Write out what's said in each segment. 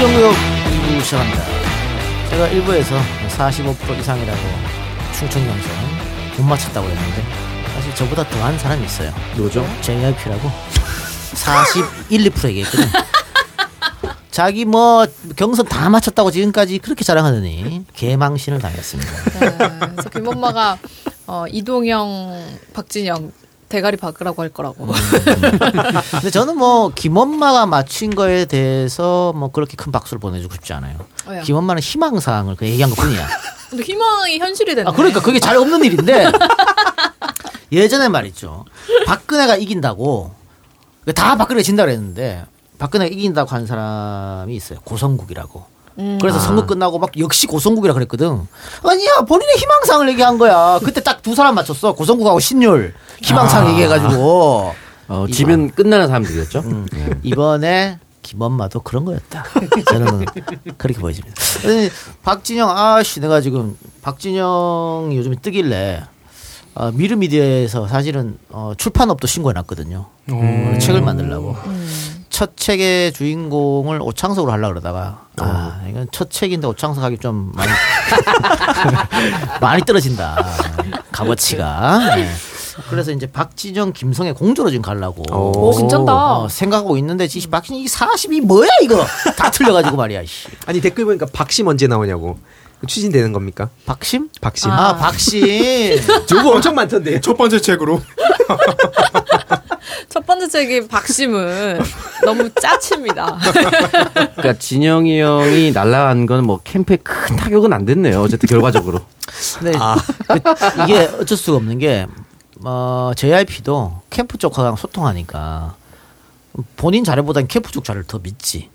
공정구역 2부 시작합니다. 제가 1부에서 45% 이상이라고 충청 경선 못 맞췄다고 했는데 사실 저보다 더한 사람이 있어요. 누구죠? JYP라고 41, 2% 얘기했거든. 자기 뭐 경선 다 맞췄다고 지금까지 그렇게 자랑하더니 개망신을 당했습니다. 네, 그래서 김엄마가 어, 이동영, 박진영 대가리 박으라고 할 거라고. 근데 저는 뭐 김엄마가 맞춘 거에 대해서 뭐 그렇게 큰 박수를 보내주고 싶지 않아요. 왜요? 김엄마는 희망사항을 그 얘기한 것 뿐이야. 근데 희망이 현실이 됐네. 아, 그러니까 그게 잘 없는 일인데 예전에 말이죠. 박근혜가 이긴다고 다 박근혜 진다 그랬는데 박근혜가 이긴다고 한 사람이 있어요. 고성국이라고. 그래서 선거 끝나고 막 역시 고성국이라 그랬거든. 아니야 본인의 희망사항을 얘기한 거야. 그때 딱 두 사람 맞췄어. 고성국하고 신율 희망사항 얘기해가지고 어, 지면 끝나는 사람들이었죠. 예. 이번에 김엄마도 그런 거였다. 저는 그렇게 보여집니다. 박진영 아씨 내가 지금 박진영이 요즘에 뜨길래 어, 미르미디어에서 사실은 어, 출판업도 신고해놨거든요. 어, 책을 만들려고. 첫 책의 주인공을 오창석으로 하려고 그러다가 아 이건 첫 책인데 오창석 하기 좀 많이 많이 떨어진다 값어치가 네. 그래서 이제 박진영 김성애 공조로 지금 가려고 오, 괜찮다. 어, 생각하고 있는데 지 박진영 이 40이 뭐야 이거 다 틀려가지고 말이야 씨. 아니 댓글 보니까 박심 언제 나오냐고 추진되는 겁니까? 박심? 박심. 아, 박심. 저거 엄청 많던데. 첫 번째 책으로 첫 번째 책이 박심은 너무 짜칩니다. 그러니까 진영이 형이 날라간 건 뭐 캠프에 큰 타격은 안 됐네요. 어쨌든 결과적으로. 근데 그, 이게 어쩔 수가 없는 게 어, JYP도 캠프 쪽하고 소통하니까 본인 자료보다는 캠프 쪽 자료를 더 믿지.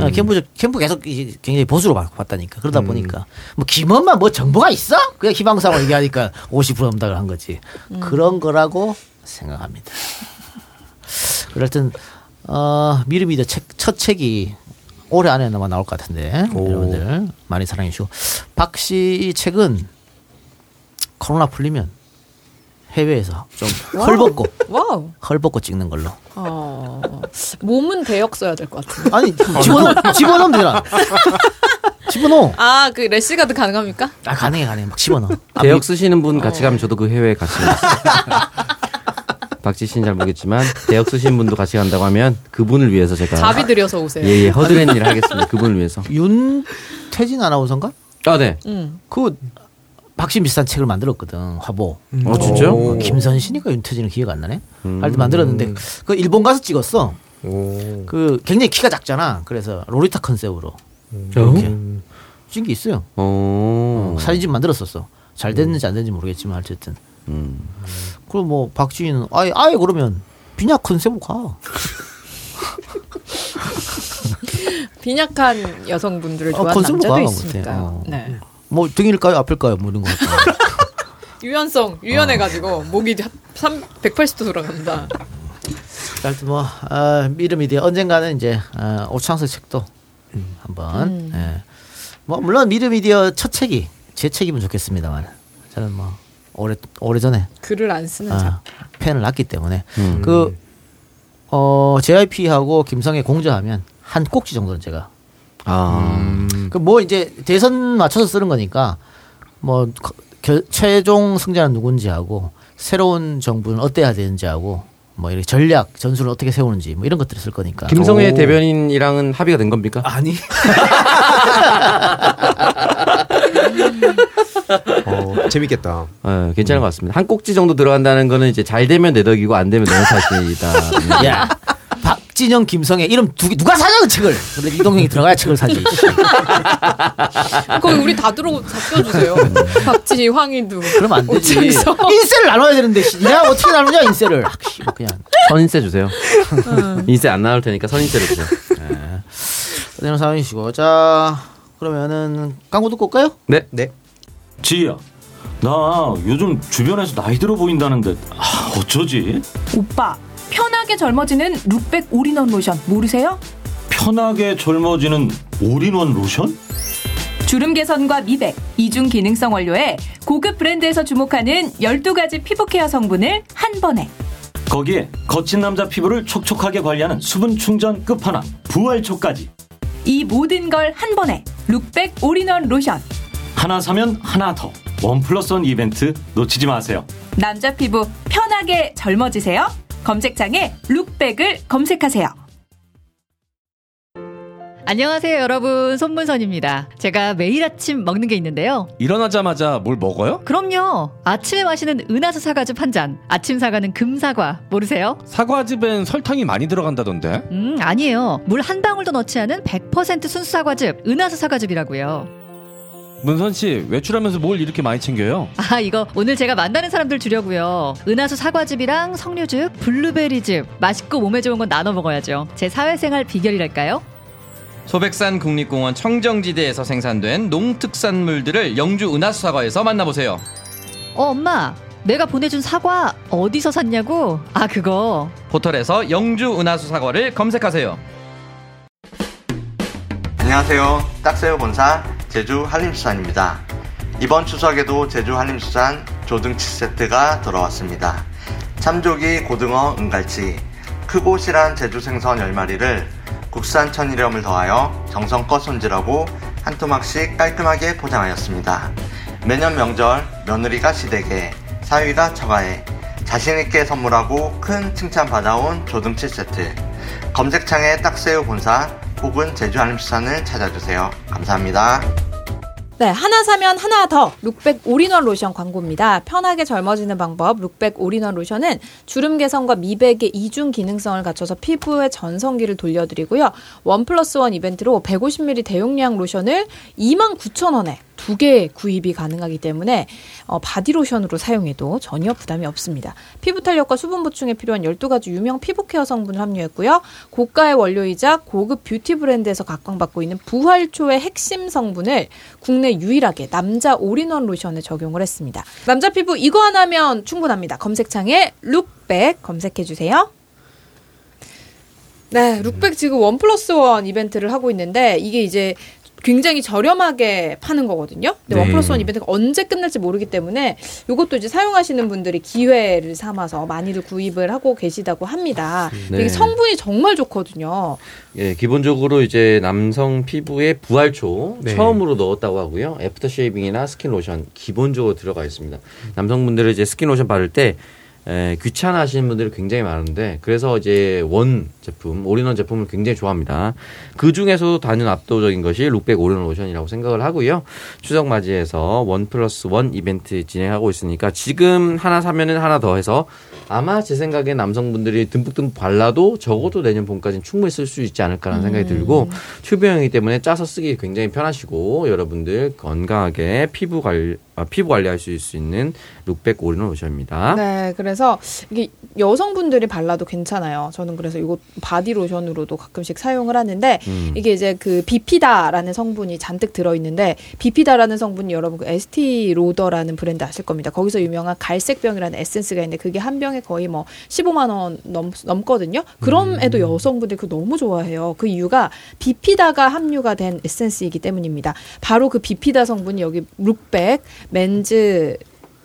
어, 캠프 쪽 캠프 계속 이- 굉장히 보수로 봐- 봤다니까. 그러다 보니까 뭐 김원만 뭐 정보가 있어? 그냥 희망사항을 얘기하니까 50% 응답을 한 거지. 그런 거라고 생각합니다. 그렇든 어, 미르미디어 책, 첫 책이 올해 안에 아마 나올 것 같은데 여러분들 많이 사랑해 주시고 박 씨 책은 코로나 풀리면 해외에서 좀 헐벗고 와우. 헐벗고 찍는 걸로. 어, 몸은 대역 써야 될 것 같은데. 아니 집어넣 집어넣으면 되잖아. 집어넣어. 아, 그 래시가드 가능합니까? 아 가능해 가능해 막 집어넣어. 아, 대역 미- 쓰시는 분 같이 가면 저도 그 해외에 같이. 박지 씨는 잘 모르겠지만 대역 쓰시는 분도 같이 간다고 하면 그분을 위해서 제가 자비 들여서 오세요. 예, 예, 허드렛 일을 하겠습니다. 그분을 위해서. 윤태진 아나운서인가? 아, 네. 음. 그 박신 비슷한 책을 만들었거든 화보. 어, 진짜요? 어, 김선신이가 윤태진은 기억 안 나네. 음. 하여튼 만들었는데 그 일본 가서 찍었어. 오. 그 굉장히 키가 작잖아. 그래서 로리타 컨셉으로 어? 이렇게 찍은 게 있어요. 어. 사진 좀 만들었었어. 잘 됐는지 안 됐는지 모르겠지만 어쨌든. 음. 그럼 뭐 박지희는 아예 아예 그러면 비냐 컨셉으로 가. 빈약한 여성분들을 어, 좋아하는 컨셉으로 남자도 가, 있으니까요. 어. 네. 뭐 등일까요 앞일까요 뭐 이런 거. 유연성 유연해가지고 목이 3 180도 돌아간다. 하여튼 뭐 아, 미르미디어 언젠가는 이제 아, 오창석 책도 한번. 예. 뭐 물론 미르미디어 첫 책이 제 책이면 좋겠습니다만 저는 뭐 오래 오래 전에 글을 안 쓰는 아, 작. 팬을 놨기 때문에 그 어, JYP하고 김성애 공조하면 한 꼭지 정도는 제가 아. 그뭐 이제 대선 맞춰서 쓰는 거니까 뭐 거- 결, 최종 승자는 누군지 하고 새로운 정부는 어때야 되는지 하고 뭐 이렇게 전략 전술을 어떻게 세우는지 뭐 이런 것들을 쓸 거니까. 김성애 대변인이랑은 합의가 된 겁니까? 아니 어, 재밌겠다. 어, 괜찮은 것 같습니다. 한 꼭지 정도 들어간다는 거는 이제 잘 되면 내 덕이고 안 되면 너무 탓이다. 야 박진영 김성애 이름 두 개 누가 사냐 그 책을. 근데 이동형이 들어가야 책을 사지. 거기 우리 다 들어 잡혀주세요. 박지희, 황희두. 그러면 안 되지. 오창석. 인세를 나눠야 되는데 씨. 야 어떻게 나누냐 인세를. 아, 씨, 뭐 그냥. 선인세 주세요. 인세 안 나올 테니까 선인세를 주세요. 그대로 상황이시고 자 그러면은 광고 듣고 올까요? 네. 네. 지희야 나 요즘 주변에서 나이 들어 보인다는데 아, 어쩌지? 오빠 편하게 젊어지는 룩백 올인원 로션 모르세요? 편하게 젊어지는 올인원 로션? 주름 개선과 미백, 이중 기능성 원료에 고급 브랜드에서 주목하는 12가지 피부 케어 성분을 한 번에 거기에 거친 남자 피부를 촉촉하게 관리하는 수분 충전 끝판왕 부활초까지 이 모든 걸 한 번에 룩백 올인원 로션. 하나 사면 하나 더. 원 플러스 원 이벤트 놓치지 마세요. 남자 피부 편하게 젊어지세요. 검색창에 룩백을 검색하세요. 안녕하세요, 여러분. 손문선입니다. 제가 매일 아침 먹는 게 있는데요. 일어나자마자 뭘 먹어요? 그럼요. 아침에 마시는 은하수 사과즙 한 잔. 아침 사과는 금사과. 모르세요? 사과즙엔 설탕이 많이 들어간다던데. 음, 아니에요. 물 한 방울도 넣지 않은 100% 순수 사과즙. 은하수 사과즙이라고요. 문선 씨 외출하면서 뭘 이렇게 많이 챙겨요? 아, 이거 오늘 제가 만나는 사람들 주려고요. 은하수 사과즙이랑 석류즙, 블루베리즙. 맛있고 몸에 좋은 건 나눠 먹어야죠. 제 사회생활 비결이랄까요? 소백산 국립공원 청정지대에서 생산된 농특산물들을 영주 은하수 사과에서 만나보세요. 어, 엄마. 내가 보내준 사과 어디서 샀냐고? 아, 그거. 포털에서 영주 은하수 사과를 검색하세요. 안녕하세요. 딱새우 본사 제주 한림수산입니다. 이번 추석에도 제주 한림수산 조등치 세트가 돌아왔습니다. 참조기, 고등어, 은갈치, 크고 실한 제주 생선 10마리를 국산 천일염을 더하여 정성껏 손질하고 한 토막씩 깔끔하게 포장하였습니다. 매년 명절 며느리가 시댁에 사위가 처가에 자신있게 선물하고 큰 칭찬 받아온 조등치 세트 검색창에 딱새우 본사 혹은 제주 한림수산을 찾아주세요. 감사합니다. 네, 하나 사면 하나 더 룩백 올인원 로션 광고입니다. 편하게 젊어지는 방법 룩백 올인원 로션은 주름 개선과 미백의 이중 기능성을 갖춰서 피부에 전성기를 돌려드리고요. one plus one 이벤트로 150ml 대용량 로션을 29,000원에 두 개 구입이 가능하기 때문에 어, 바디로션으로 사용해도 전혀 부담이 없습니다. 피부 탄력과 수분 보충에 필요한 12가지 유명 피부 케어 성분을 함유했고요. 고가의 원료이자 고급 뷰티 브랜드에서 각광받고 있는 부활초의 핵심 성분을 국내 유일하게 남자 올인원 로션에 적용을 했습니다. 남자 피부 이거 하나면 충분합니다. 검색창에 룩백 검색해 주세요. 네, 룩백 지금 one plus one 이벤트를 하고 있는데 이게 이제 굉장히 저렴하게 파는 거거든요. 근데 네. one plus one 이벤트가 언제 끝날지 모르기 때문에 이것도 이제 사용하시는 분들이 기회를 삼아서 많이들 구입을 하고 계시다고 합니다. 네. 이게 성분이 정말 좋거든요. 예, 기본적으로 이제 남성 피부에 부활초 네. 처음으로 넣었다고 하고요. after shaving이나 스킨 로션 기본적으로 들어가 있습니다. 남성분들은 이제 스킨 로션 바를 때 에, 귀찮아하시는 분들이 굉장히 많은데 그래서 이제 원 제품, 올인원 제품을 굉장히 좋아합니다. 그 중에서도 단연 압도적인 것이 룩백 올인원 로션이라고 생각을 하고요. 추석 맞이해서 one plus one 이벤트 진행하고 있으니까 지금 하나 사면은 하나 더 해서 아마 제 생각에 남성분들이 듬뿍듬뿍 발라도 적어도 내년 봄까지는 충분히 쓸 수 있지 않을까라는 생각이 들고 튜브형이기 때문에 짜서 쓰기 굉장히 편하시고 여러분들 건강하게 피부 관리 아, 피부 관리할 수 있는 룩백 올인원 로션입니다. 네, 그래서 이게 여성분들이 발라도 괜찮아요. 저는 그래서 이거 바디 로션으로도 가끔씩 사용을 하는데 음. 이게 이제 그 비피다라는 성분이 잔뜩 들어 있는데 비피다라는 성분이 여러분 그 Estée Lauder라는 브랜드 아실 겁니다. 거기서 유명한 갈색병이라는 에센스가 있는데 그게 한 병에 거의 뭐 15만 원 넘, 넘거든요. 그럼에도 여성분들이 그 너무 좋아해요. 그 이유가 비피다가 함유가 된 에센스이기 때문입니다. 바로 그 비피다 성분이 여기 룩백 men's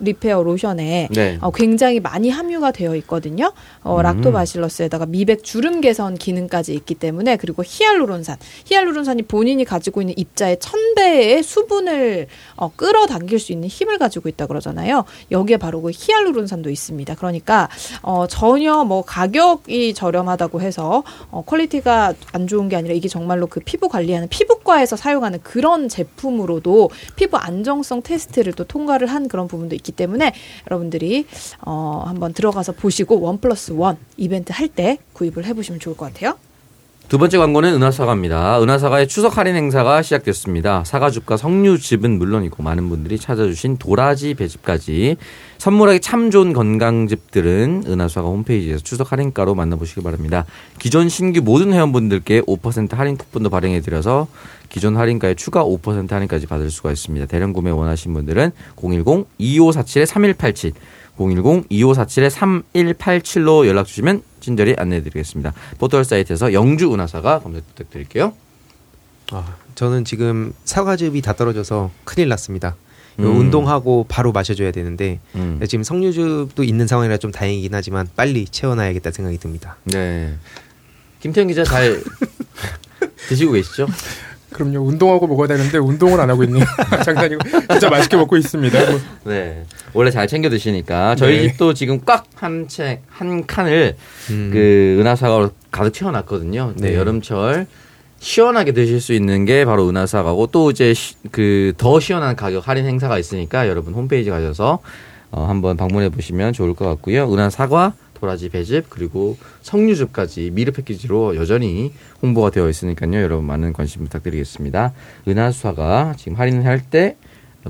repair 로션에 네. 어, 굉장히 많이 함유가 되어 있거든요. 어, 음. 락토바실러스에다가 미백 주름 개선 기능까지 있기 때문에 그리고 히알루론산, 히알루론산이 본인이 가지고 있는 입자의 천 배의 수분을 어, 끌어당길 수 있는 힘을 가지고 있다 그러잖아요. 여기에 바로 그 히알루론산도 있습니다. 그러니까 어, 전혀 뭐 가격이 저렴하다고 해서 어, quality가 안 좋은 게 아니라 이게 정말로 그 피부 관리하는 피부과에서 사용하는 그런 제품으로도 피부 안정성 테스트를 또 통과를 한 그런 부분도 있기 때문에 여러분들이 어, 한번 들어가서 보시고 one plus one 이벤트 할 때 구입을 해보시면 좋을 것 같아요. 두 번째 광고는 은하사과입니다. 은하사과의 추석 할인 행사가 시작됐습니다. 사과즙과 석류즙은 물론이고 많은 분들이 찾아주신 도라지 배즙까지 선물하기 참 좋은 건강즙들은 은하사과 홈페이지에서 추석 할인가로 만나보시기 바랍니다. 기존 신규 모든 회원분들께 5% 할인 쿠폰도 발행해드려서 기존 할인가에 추가 5% 할인까지 받을 수가 있습니다. 대량 구매 원하시는 분들은 010-2547-3187 010-2547-3187로 연락 주시면 친절히 안내해 드리겠습니다. 포털 사이트에서 영주 은하사가 검색 부탁드릴게요. 아, 저는 지금 사과즙이 다 떨어져서 큰일 났습니다. 음. 운동하고 바로 마셔줘야 되는데 음. 지금 석류즙도 있는 상황이라 좀 다행이긴 하지만 빨리 채워놔야겠다 생각이 듭니다. 네. 김태현 기자 잘 드시고 계시죠? 그럼요. 운동하고 먹어야 되는데 운동을 안 하고 있네요. 장난이고 진짜 맛있게 먹고 있습니다. 뭐. 네. 원래 잘 챙겨 드시니까 저희 네. 집도 지금 꽉 한 책 한 칸을 음. 그 은하사과로 가득 채워놨거든요. 네, 네. 여름철 시원하게 드실 수 있는 게 바로 은하사과고 또 이제 그 더 시원한 가격 할인 행사가 있으니까 여러분 홈페이지 가셔서 어, 한번 방문해 보시면 좋을 것 같고요. 은하사과, 도라지 배즙 그리고 석류즙까지 미르 패키지로 여전히 홍보가 되어 있으니까요. 여러분 많은 관심 부탁드리겠습니다. 은하사과 지금 할인할 때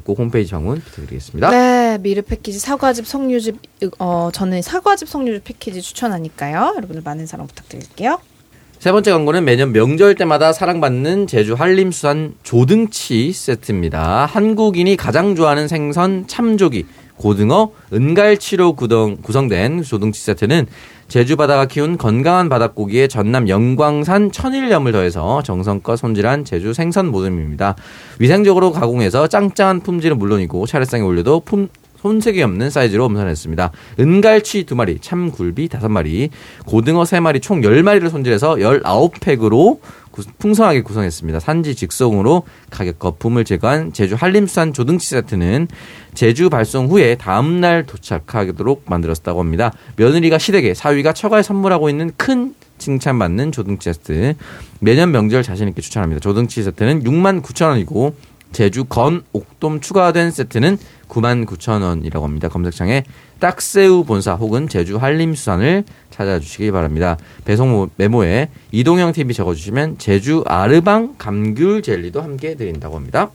꼭 홈페이지 방문 부탁드리겠습니다. 네, 미르 패키지 사과즙 석류즙 어 저는 사과즙 석류즙 패키지 추천하니까요. 여러분들 많은 사랑 부탁드릴게요. 세 번째 광고는 매년 명절 때마다 사랑받는 제주 한림수산 조등치 세트입니다. 한국인이 가장 좋아하는 생선 참조기, 고등어, 은갈치로 구성, 구성된 조등치 세트는 제주 바다가 키운 건강한 바닷고기에 전남 영광산 천일염을 더해서 정성껏 손질한 제주 생선 모듬입니다. 위생적으로 가공해서 짱짱한 품질은 물론이고 차례상에 올려도 품, 손색이 없는 사이즈로 엄선했습니다. 은갈치 두마리 참굴비 다섯 마리 고등어 세마리총 10마리를 손질해서 19팩으로 풍성하게 구성했습니다. 산지 직송으로 가격 거품을 제거한 제주 한림수산 조등치 세트는 제주 발송 후에 다음날 도착하도록 만들었다고 합니다. 며느리가 시댁에 사위가 처가에 선물하고 있는 큰 칭찬받는 조등치 세트 매년 명절 자신있게 추천합니다. 조등치 세트는 6만 9천 원이고 제주 건 옥돔 추가된 세트는 99,000원이라고 합니다. 검색창에 딱새우 본사 혹은 제주 한림수산을 찾아주시기 바랍니다. 배송 메모에 이동영 TV 적어주시면 제주 아르방 감귤 젤리도 함께 드린다고 합니다.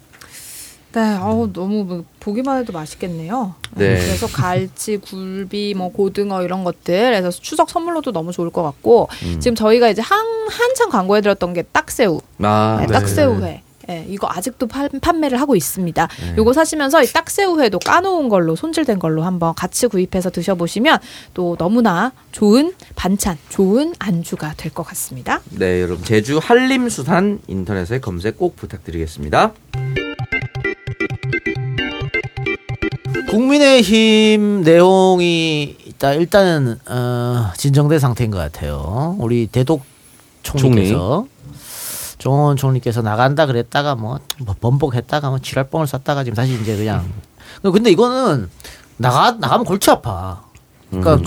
네, 어우 너무 뭐 보기만 해도 맛있겠네요. 네. 그래서 갈치, 굴비, 뭐 고등어 이런 것들, 그래서 추석 선물로도 너무 좋을 것 같고 음. 지금 저희가 이제 한 한창 광고해드렸던 게 딱새우, 아, 네, 딱새우회. 예, 이거 아직도 파- 판매를 하고 있습니다. 네. 요거 사시면서 이 딱새우회도 까놓은 걸로 손질된 걸로 한번 같이 구입해서 드셔보시면 또 너무나 좋은 반찬, 좋은 안주가 될 것 같습니다. 네, 여러분 제주 한림수산 인터넷에 검색 꼭 부탁드리겠습니다. 국민의힘 내용이 일단 일단은 어, 진정된 상태인 것 같아요. 우리 대독 총리께서 정원 총리께서 나간다 그랬다가 뭐, 뭐 번복했다가 뭐 지랄 뻥을 쐈다가 지금 다시 이제 그냥 근데 이거는 나가 나가면 골치 아파. 그러니까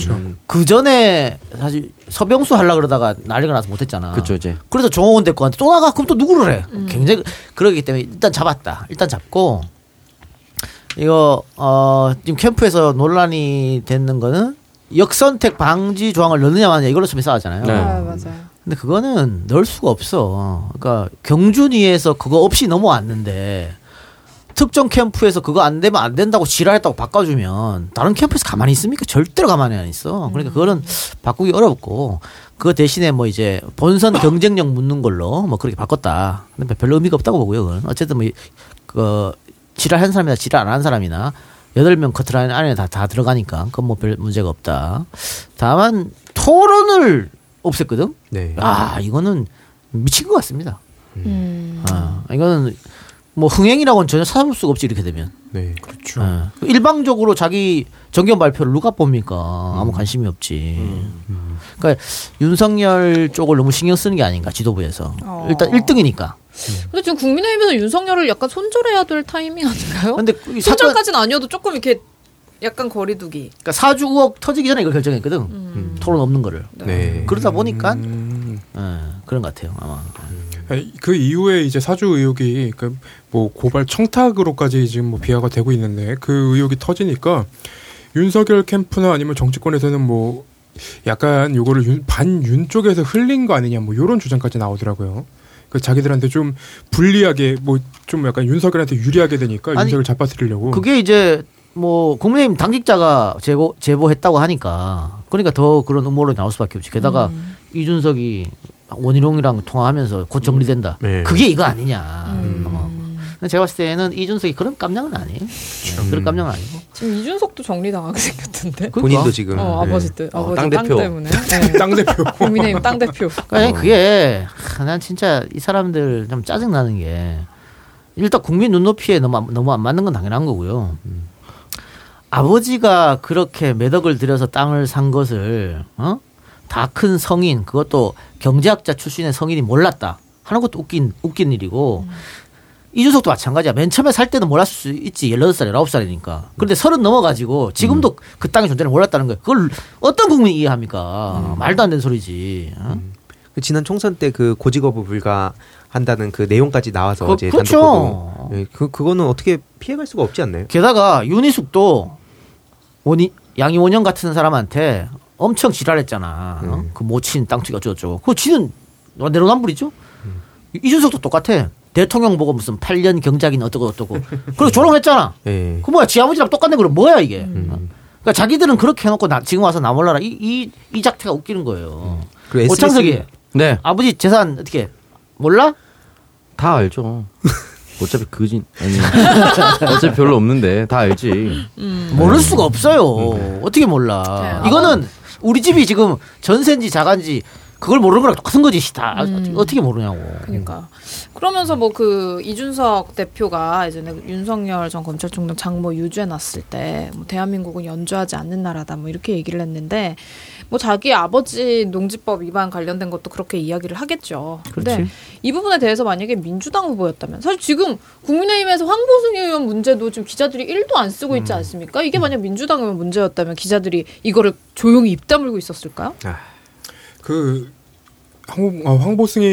그 전에 사실 서병수 하려 그러다가 난리가 나서 못했잖아. 그쵸, 이제. 그래서 정호원 대표한테 또 나가 그럼 또 누구를 해? 굉장히 그러기 때문에 일단 잡았다. 일단 잡고 이거 어 지금 캠프에서 논란이 되는 거는 역선택 방지 조항을 넣느냐 마느냐 이걸로 좀 싸우잖아요. 네. 아, 맞아요. 근데 그거는 넣을 수가 없어. 그러니까 경준위에서 그거 없이 넘어왔는데 특정 캠프에서 그거 안 되면 안 된다고 지랄했다고 바꿔주면 다른 캠프에서 가만히 있습니까? 절대로 가만히 안 있어. 그러니까 그거는 바꾸기 어렵고 그거 대신에 뭐 이제 본선 경쟁력 묻는 걸로 뭐 그렇게 바꿨다. 근데 별로 의미가 없다고 보고요. 그건 어쨌든 뭐그 지랄한 사람이나 지랄 안 한 사람이나 여덟 명 커트라인 안에 다, 다 들어가니까 그건 뭐 별 문제가 없다. 다만 토론을 없앴거든. 네. 아 이거는 미친 것 같습니다. 음. 아 이거는 뭐 흥행이라고는 전혀 찾아볼 수가 없지 이렇게 되면. 네. 그렇죠. 예. 일방적으로 자기 정견 발표를 누가 봅니까? 아무 관심이 없지. 그러니까 윤석열 쪽을 너무 신경 쓰는 게 아닌가 지도부에서. 어. 일단 1등이니까. 근데 지금 국민의힘에서 윤석열을 약간 손절해야 될 타이밍 아닌가요? 근데 이 사건 손절까지는 아니어도 조금 이렇게 약간 거리두기. 그러니까 사주 의혹 터지기 전에 이걸 결정했거든. 음. 토론 없는 거를. 네. 그러다 보니까 음. 예, 그런 것 같아요. 아마. 아니, 그 이후에 이제 사주 의혹이 그 뭐 고발 청탁으로까지 지금 뭐 비하가 되고 있는데 그 의혹이 터지니까 윤석열 캠프나 아니면 정치권에서는 뭐 약간 요거를 윤, 반윤 쪽에서 흘린 거 아니냐 뭐 요런 주장까지 나오더라고요. 그 자기들한테 좀 불리하게 뭐 좀 약간 윤석열한테 유리하게 되니까 아니, 윤석열 잡아뜨리려고. 그게 이제 뭐 국민의힘 당직자가 제보 제보했다고 하니까 그러니까 더 그런 음모론이 나올 수밖에 없지. 게다가 음. 이준석이 원희룡이랑 통화하면서 곧 정리된다. 네. 그게 이거 아니냐. 음. 어. 제가 봤을 때는 이준석이 그런 깜냥은 아니에요. 그런 깜냥은 아니고. 지금 이준석도 정리당하게 생겼던데. 본인도 지금 어, 네. 아버지 뜻, 어, 아버지 땅 땅, 대표. 때문에. 네. 땅 대표. 국민의힘 땅 대표. 그러니까 그게 하, 난 진짜 이 사람들 좀 짜증 나는 게 일단 국민 눈높이에 너무 안- 너무 안 맞는 건 당연한 거고요. 아버지가 그렇게 몇 억을 들여서 땅을 산 것을 어? 다 큰 성인 그것도 경제학자 출신의 성인이 몰랐다 하는 것도 웃긴 웃긴 일이고 이준석도 마찬가지야. 맨 처음에 살 때는 몰랐을 수 있지. 18살, 19살이니까. 그런데 서른 넘어가지고 지금도 그 땅의 존재를 몰랐다는 거예요. 그걸 어떤 국민이 이해합니까? 말도 안 되는 소리지. 어? 그 지난 총선 때 그 고직거부 불가 한다는 그 내용까지 나와서 그- 이제 그렇죠. 단독 보도. 예, 그 그거는 어떻게 피해갈 수가 없지 않나요? 게다가 윤희숙도 원이 양이 원영 같은 사람한테 엄청 지랄했잖아. 어? 그 모친 땅투기 어쩌고저쩌고. 그거 지는 내로남불이죠? 이준석도 똑같아. 대통령 보고 무슨 8년 경작인 어쩌고 어쩌고. 그리고 조롱했잖아. 예. 그 뭐야, 지 아버지랑 똑같네. 그럼 뭐야, 이게. 어? 그러니까 자기들은 그렇게 해놓고 나, 지금 와서 나 몰라라. 이, 이, 이 작태가 웃기는 거예요. 그리고 오창석이. 네. 아버지 재산 어떻게 몰라? 다 알죠. 어차피 그진 아니 어차피 별로 없는데 다 알지. 모를 수가 없어요. 어떻게 몰라. 네, 이거는 우리 집이 지금 전세인지 자가인지 그걸 모르는 거랑 똑같은 거지. 다 어떻게 모르냐고. 그러니까 그러면서 뭐 그 이준석 대표가 예전에 윤석열 전 검찰총장 장모 유죄 났을 때 뭐 대한민국은 연주하지 않는 나라다 뭐 이렇게 얘기를 했는데 뭐 자기 아버지 농지법 위반 관련된 것도 그렇게 이야기를 하겠죠. 근데. 이 부분에 대해서 만약에 민주당 후보였다면 사실 지금 국민의힘에서 황보승 의원 문제도 지금 기자들이 1도 안 쓰고 있지 않습니까? 이게 만약 민주당 의원 문제였다면 기자들이 이거를 조용히 입 다물고 있었을까요? 그 황, 어, 황보승희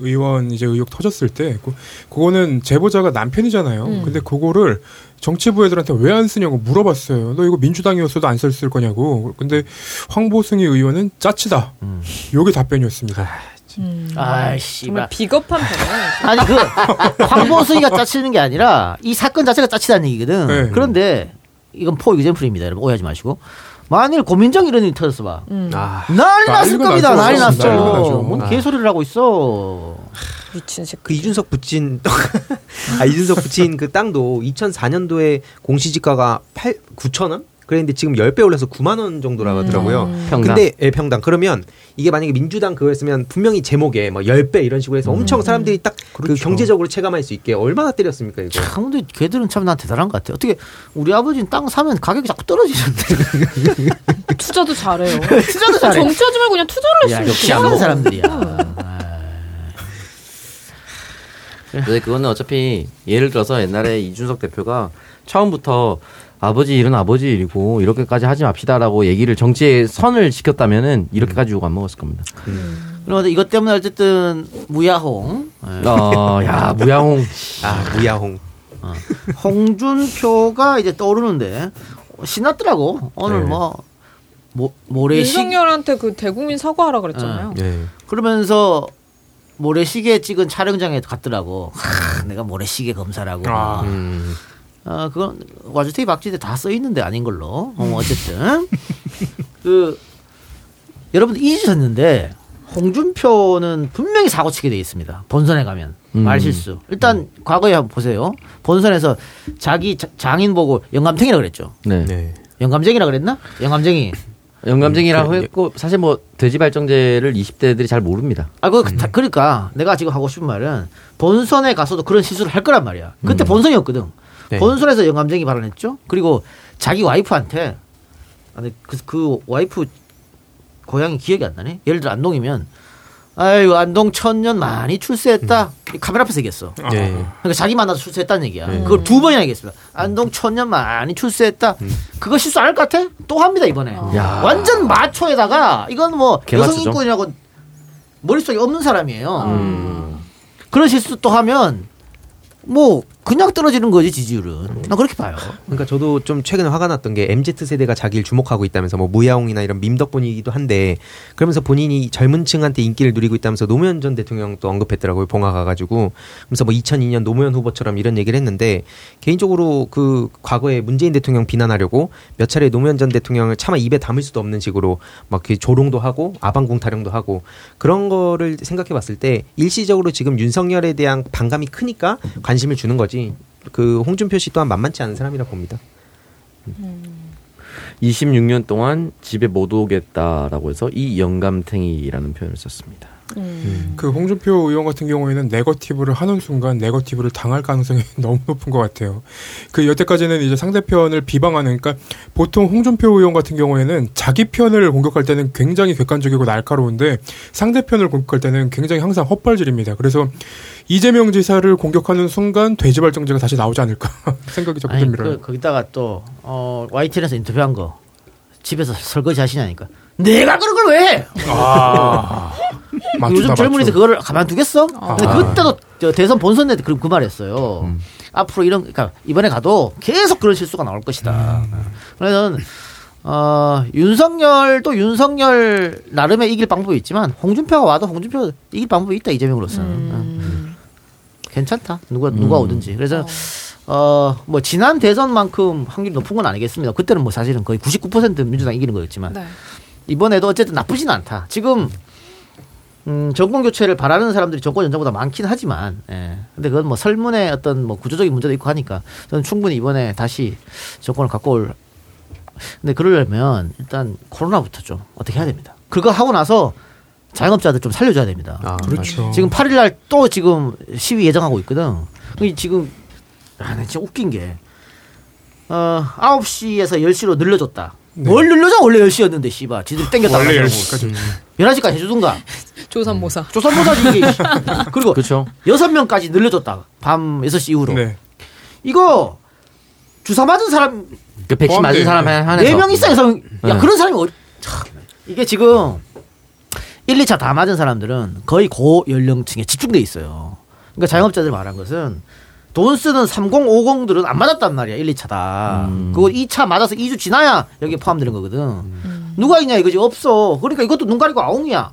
의원 이제 의혹 터졌을 때 그, 그거는 제보자가 남편이잖아요. 음. 근데 그거를 정치부 애들한테 왜 안 쓰냐고 물어봤어요. 너 이거 민주당이었어도 안 썼을 거냐고. 근데 황보승희 의원은 짜치다. 요게 답변이었습니다. 아이씨. 정말 비겁한 변호인 아니 그 황보승이가 짜치는 게 아니라 이 사건 자체가 짜치다는 얘기거든. 네. 그런데 이건 포 example입니다. 여러분 오해하지 마시고. 만일 고민정 이런 일이 터졌어 봐. 아, 난리 났을 난리가 겁니다. 난리 났죠. 난리가 나죠. 뭔 아. 개소리를 하고 있어. 미친 새끼. 그 이준석 부친 아 이준석 부친 그 땅도 2004년도에 공시지가가 8 9천 원? 그랬는데 지금 10배 올라서 9만 원 정도라고 하더라고요. 평당. 근데 예, 평당. 그러면 이게 만약에 민주당 그거였으면 분명히 제목에 뭐 10배 이런 식으로 해서 엄청 사람들이 딱그 그렇죠. 경제적으로 체감할 수 있게 얼마나 때렸습니까, 이거? 참 근데 걔들은 참 난 대단한 것 같아. 어떻게 우리 아버지는 땅 사면 가격이 자꾸 떨어지는데. 투자도 잘해요. 투자도 잘해. 정치하지 말고 그냥 투자를 야, 했으면 역시. 안 먹는 사람들이야. 근데 그거는 어차피 예를 들어서 옛날에 이준석 대표가 처음부터 아버지 일은 아버지 일이고 이렇게까지 하지 맙시다라고 얘기를 정치의 선을 지켰다면은 이렇게까지 욕 안 먹었을 겁니다. 그런데 이것 때문에 어쨌든 무야홍, 예. 어, 야 무양홍. 아, 무야홍. 홍준표가 이제 떠오르는데 신났더라고. 오늘 네. 뭐 모, 모래시 윤석열한테 그 대국민 사과하라 그랬잖아요. 네. 그러면서 모래시계 찍은 촬영장에 갔더라고. 하, 내가 모래시계 검사라고. 아. 음. 어, 그건 와주테이 박지대 다 써 있는데 아닌 걸로. 어, 어쨌든 그 여러분들 잊으셨는데 홍준표는 분명히 사고 치게 돼 있습니다. 본선에 가면 음. 말실수. 일단 과거에 한번 보세요. 본선에서 자기 자- 장인 보고 영감탱이라 그랬죠. 네. 네. 영감쟁이라 그랬나? 영감쟁이. 영감쟁이라고 음, 그- 했고 사실 뭐 돼지 발정제를 20대들이 잘 모릅니다. 아, 그, 다- 그러니까 내가 지금 하고 싶은 말은 본선에 가서도 그런 실수를 할 거란 말이야. 그때 본선이었거든. 네. 본선에서 영감쟁이 발언했죠. 그리고 자기 와이프한테 아니 그, 그 와이프 고향이 기억이 안 나네. 예를 들어 안동이면 아유 안동 천년 많이 출세했다. 이 카메라 앞에서 얘기했어. 네. 그러니까 자기 만나서 출세했다는 얘기야. 그걸 두 번이나 얘기했습니다. 안동 천년 많이 출세했다. 그거 실수 안 할 것 같아? 또 합니다 이번에. 야. 완전 마초에다가 이건 뭐 개마초죠. 여성 인권이라고 머릿속에 없는 사람이에요. 음. 그런 실수 또 하면 뭐 그냥 떨어지는 거지 지지율은. 난 그렇게 봐요. 그러니까 저도 좀 최근에 화가 났던 게 MZ 세대가 자기를 주목하고 있다면서 뭐 무야홍이나 이런 밈 덕분이기도 한데 그러면서 본인이 젊은 층한테 인기를 누리고 있다면서 노무현 전 대통령 또 언급했더라고요 봉화 가가지고 그래서 뭐 2002년 노무현 후보처럼 이런 얘기를 했는데 개인적으로 그 과거에 문재인 대통령 비난하려고 몇 차례 노무현 전 대통령을 차마 입에 담을 수도 없는 식으로 막그 조롱도 하고 아방궁 타령도 하고 그런 거를 생각해봤을 때 일시적으로 지금 윤석열에 대한 반감이 크니까 관심을 주는 거지 그 홍준표 씨 또한 만만치 않은 사람이라 봅니다. 26년 동안 집에 못 오겠다라고 해서 이 영감탱이라는 표현을 썼습니다. 음. 그 홍준표 의원 같은 경우에는 네거티브를 하는 순간 네거티브를 당할 가능성이 너무 높은 것 같아요. 그 여태까지는 이제 상대편을 비방하는 그러니까 보통 홍준표 의원 같은 경우에는 자기 편을 공격할 때는 굉장히 객관적이고 날카로운데 상대편을 공격할 때는 굉장히 항상 헛발질입니다. 그래서 이재명 지사를 공격하는 순간 돼지발 정제가 다시 나오지 않을까 생각이 자꾸 듭니다. 그, 거기다가 또 어, YTN에서 인터뷰한 거 집에서 설거지 하시냐니까 내가 그런 걸 왜 해? 아, 맞추다, 요즘 젊은이들. 그거를 가만두겠어? 근데 아. 그때도 저 대선 본선 때 그, 그 말했어요. 음. 앞으로 이런 그러니까 이번에 가도 계속 그런 실수가 나올 것이다. 음. 그래서 어, 윤석열도 윤석열 나름의 이길 방법이 있지만 홍준표가 와도 홍준표 이길 방법이 있다 이재명으로서는. 응. 괜찮다. 누가 누가 음. 오든지. 그래서 어 뭐 지난 대선만큼 확률이 높은 건 아니겠습니다. 그때는 뭐 사실은 거의 99% 민주당 이기는 거였지만 네. 이번에도 어쨌든 나쁘진 않다. 지금 음, 정권 교체를 바라는 사람들이 정권 연장보다 많긴 하지만, 예. 근데 그건 뭐 설문의 어떤 뭐 구조적인 문제도 있고 하니까 저는 충분히 이번에 다시 정권을 갖고 올. 근데 그러려면 일단 코로나부터 좀 어떻게 해야 됩니다. 그거 하고 나서 자영업자들 좀 살려줘야 됩니다. 아, 그렇죠. 지금 8일 날 또 지금 시위 예정하고 있거든. 근데 지금 아, 나 진짜 웃긴 게 어, 9시에서 10시로 늘려줬다. 뭘 늘려줘? 원래 10시였는데, 씨발. 지들 땡겼다. 원래 그러고. 10시까지. 11시까지 해 주든가. 조선모사. 조선모사지, 이게. 그리고 그렇죠. 6명까지 늘려줬다. 밤 6시 이후로. 네. 이거 주사 맞은 사람 그 백신 맞은 사람 한 한에서 네명 이상에서 야 네. 그런 사람이 어디 참, 이게 지금 1, 2차 다 맞은 사람들은 거의 고연령층에 집중돼 있어요. 그러니까 자영업자들 말한 것은 돈 쓰는 3050들은 안 맞았단 말이야. 1, 2차 다. 음. 그거 2차 맞아서 2주 지나야 여기에 포함되는 거거든. 누가 있냐 이거지 없어. 그러니까 이것도 눈 가리고 아웅이야.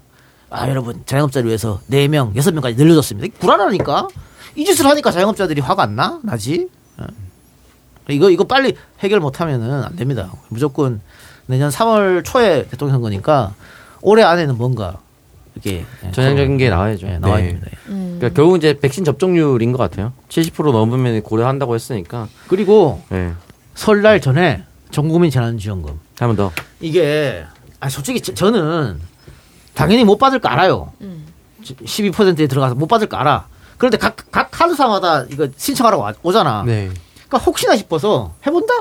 아 여러분 자영업자를 위해서 4명, 6명까지 늘려줬습니다. 불안하니까 이 짓을 하니까 자영업자들이 화가 안 나? 나지? 어. 이거 이거 빨리 해결 못 하면은 안 됩니다. 무조건 내년 3월 초에 대통령 선거니까 올해 안에는 뭔가 이렇게 예, 전향적인 게 나와야죠. 예, 나와야 네. 됩니다. 그러니까 결국 이제 백신 접종률인 것 같아요. 70% 넘으면 고려한다고 했으니까. 그리고 네. 설날 전에 전국민 재난지원금 한 번 더. 이게 아 솔직히 저- 저는 당연히 못 받을 거 알아요. 12%에 들어가서 못 받을 거 알아. 그런데 각, 각 카드사마다 이거 신청하라고 와- 오잖아. 네. 그러니까 혹시나 싶어서 해본다?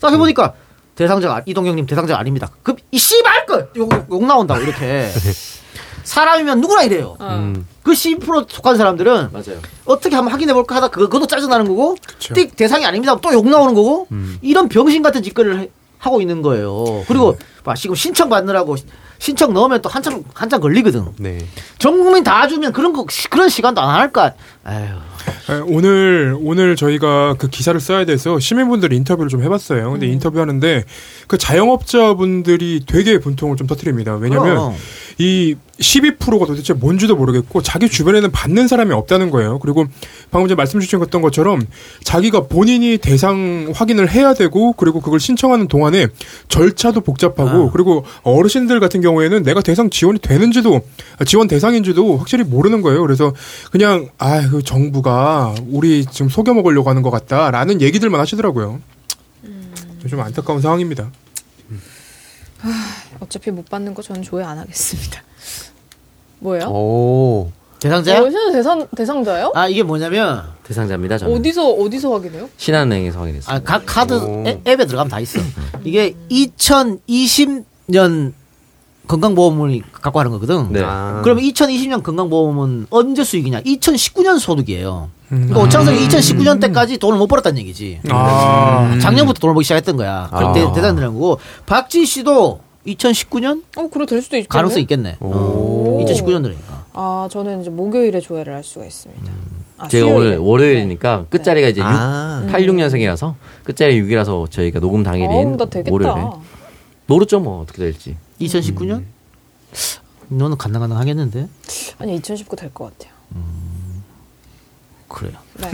딱 해보니까 대상자가 이동경님 대상자 아닙니다. 그럼 이 씨발 거욕 욕 나온다고 이렇게 사람이면 누구나 이래요. 음. 그 12% 속한 사람들은 맞아요. 어떻게 한번 확인해 볼까 하다 그거 그것도 짜증 나는 거고 그쵸. 띡 대상이 아닙니다. 또 욕 나오는 거고 이런 병신 같은 짓거리를 해- 하고 있는 거예요. 그리고 봐 지금 신청 받느라고 신청 넣으면 또 한참 한참 걸리거든. 네. 전 국민 다 주면 그런 거 그런 시간도 안 할까? 아유. 에, 오늘 오늘 저희가 그 기사를 써야 돼서 시민분들 인터뷰를 좀 해봤어요. 근데 인터뷰하는데 그 자영업자분들이 되게 분통을 좀 터뜨립니다. 왜냐하면 그럼. 이 12%가 도대체 뭔지도 모르겠고 자기 주변에는 받는 사람이 없다는 거예요. 그리고 방금 전에 말씀 주셨던 것처럼 자기가 본인이 대상 확인을 해야 되고 그리고 그걸 신청하는 동안에 절차도 복잡하고 그리고 어르신들 같은 경우에는 내가 대상 지원이 되는지도 아, 지원 대상인지도 확실히 모르는 거예요. 그래서 그냥 아그 정부가 우리 지금 속여 먹으려고 하는 것 같다라는 얘기들만 하시더라고요. 좀 안타까운 상황입니다. 어차피 못 받는 거 저는 조회 안 하겠습니다. 뭐예요? 오. 대상자야? 어, 저는 대상 대상자요? 아 이게 뭐냐면 대상자입니다. 저는. 어디서 어디서 확인해요? 신한은행에서 확인했어요. 아, 각 카드 오. 앱- 앱에 들어가면 다 있어. 이게 2020년 건강보험을 갖고 하는 거거든. 네. 아. 그러면 2020년 건강보험은 언제 수익이냐? 2019년 소득이에요. 음. 그러니까 오창석이 2019년 때까지 돈을 못 벌었다는 얘기지. 아, 작년부터 돈을 벌기 시작했던 거야. 아. 그때 대단한 거고 박지 씨도 2019년 어, 그래 될 수도 있겠네. 가능성 있겠네. 어. 2019년 들으니까. 아, 저는 이제 목요일에 조회를 할 수가 있습니다. 아, 제가 수요일에. 오늘 월요일이니까 끝자리가 이제 아. 6, 86년생이라서 끝자리 6이라서 저희가 녹음 당일인 되겠다. 월요일에 모르죠 뭐 어떻게 될지. 2019년? 너는 간당간당 하겠는데? 아니 2019 될 것 같아요. 그래요. 네.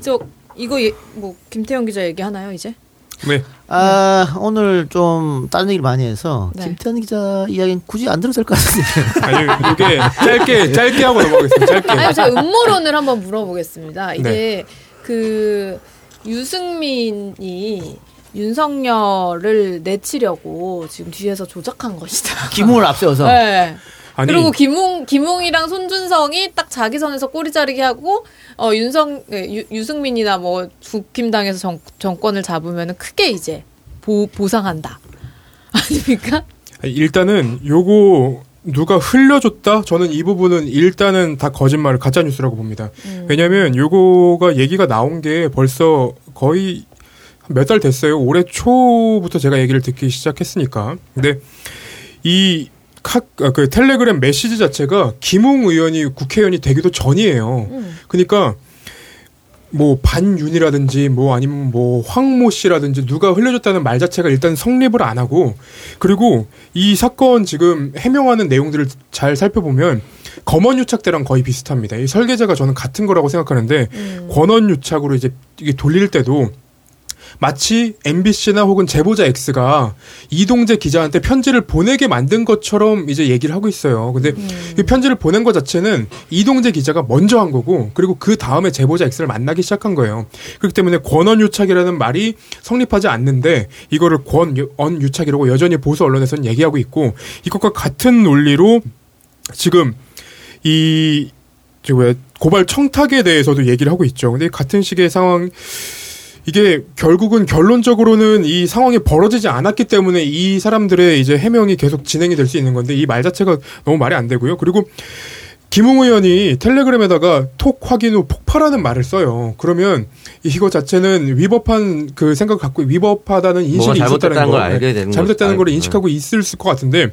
저 이거 예, 뭐 김태형 기자 얘기 하나요 이제? 네. 아, 오늘 좀 다른 얘기를 많이 해서 네. 김태현 기자 이야기는 굳이 안 들어도 될것 같은데. 아니 이게 짧게 짧게 하고 넘어가겠습니다. 짧게. 아니 제가 음모론을 한번 물어보겠습니다. 이게 그 유승민이 윤석열을 내치려고 지금 뒤에서 조작한 것이다. 기문을 앞세워서. 네. 아니 그리고 김웅 김웅이랑 손준성이 딱 자기 선에서 꼬리 자르기 하고 어 윤성 네, 유, 유승민이나 뭐 국힘당에서 정, 정권을 잡으면 크게 이제 보, 보상한다 아닙니까? 일단은 요거 누가 흘려줬다? 저는 이 부분은 일단은 다 거짓말, 가짜 뉴스라고 봅니다. 왜냐면 요거가 얘기가 나온 게 벌써 거의 몇 달 됐어요. 올해 초부터 제가 얘기를 듣기 시작했으니까. 근데 이 카, 아, 그 텔레그램 메시지 자체가 김웅 의원이 국회의원이 되기도 전이에요. 그러니까 뭐 반윤이라든지 뭐 아니면 뭐 황모 씨라든지 누가 흘려줬다는 말 자체가 일단 성립을 안 하고 그리고 이 사건 지금 해명하는 내용들을 잘 살펴보면 검언 유착 때랑 거의 비슷합니다. 이 설계자가 저는 같은 거라고 생각하는데 권언 유착으로 이제 이게 돌릴 때도 마치 MBC나 혹은 제보자 X가 이동재 기자한테 편지를 보내게 만든 것처럼 이제 얘기를 하고 있어요. 근데 이 편지를 보낸 것 자체는 이동재 기자가 먼저 한 거고 그리고 그 다음에 제보자 X를 만나기 시작한 거예요. 그렇기 때문에 권언 유착이라는 말이 성립하지 않는데 이거를 권언 유착이라고 여전히 보수 언론에서는 얘기하고 있고 이것과 같은 논리로 지금 이 지금 왜 고발 청탁에 대해서도 얘기를 하고 있죠. 근데 같은 식의 상황 이게 결국은 결론적으로는 이 상황이 벌어지지 않았기 때문에 이 사람들의 이제 해명이 계속 진행이 될 수 있는 건데 이 말 자체가 너무 말이 안 되고요. 그리고 김웅 의원이 텔레그램에다가 톡 확인 후 폭파라는 말을 써요. 그러면 이거 자체는 위법한 그 생각 갖고 위법하다는 인식이 있었다는 걸 알게 되는 잘못됐다는. 걸 인식하고 있을 것 같은데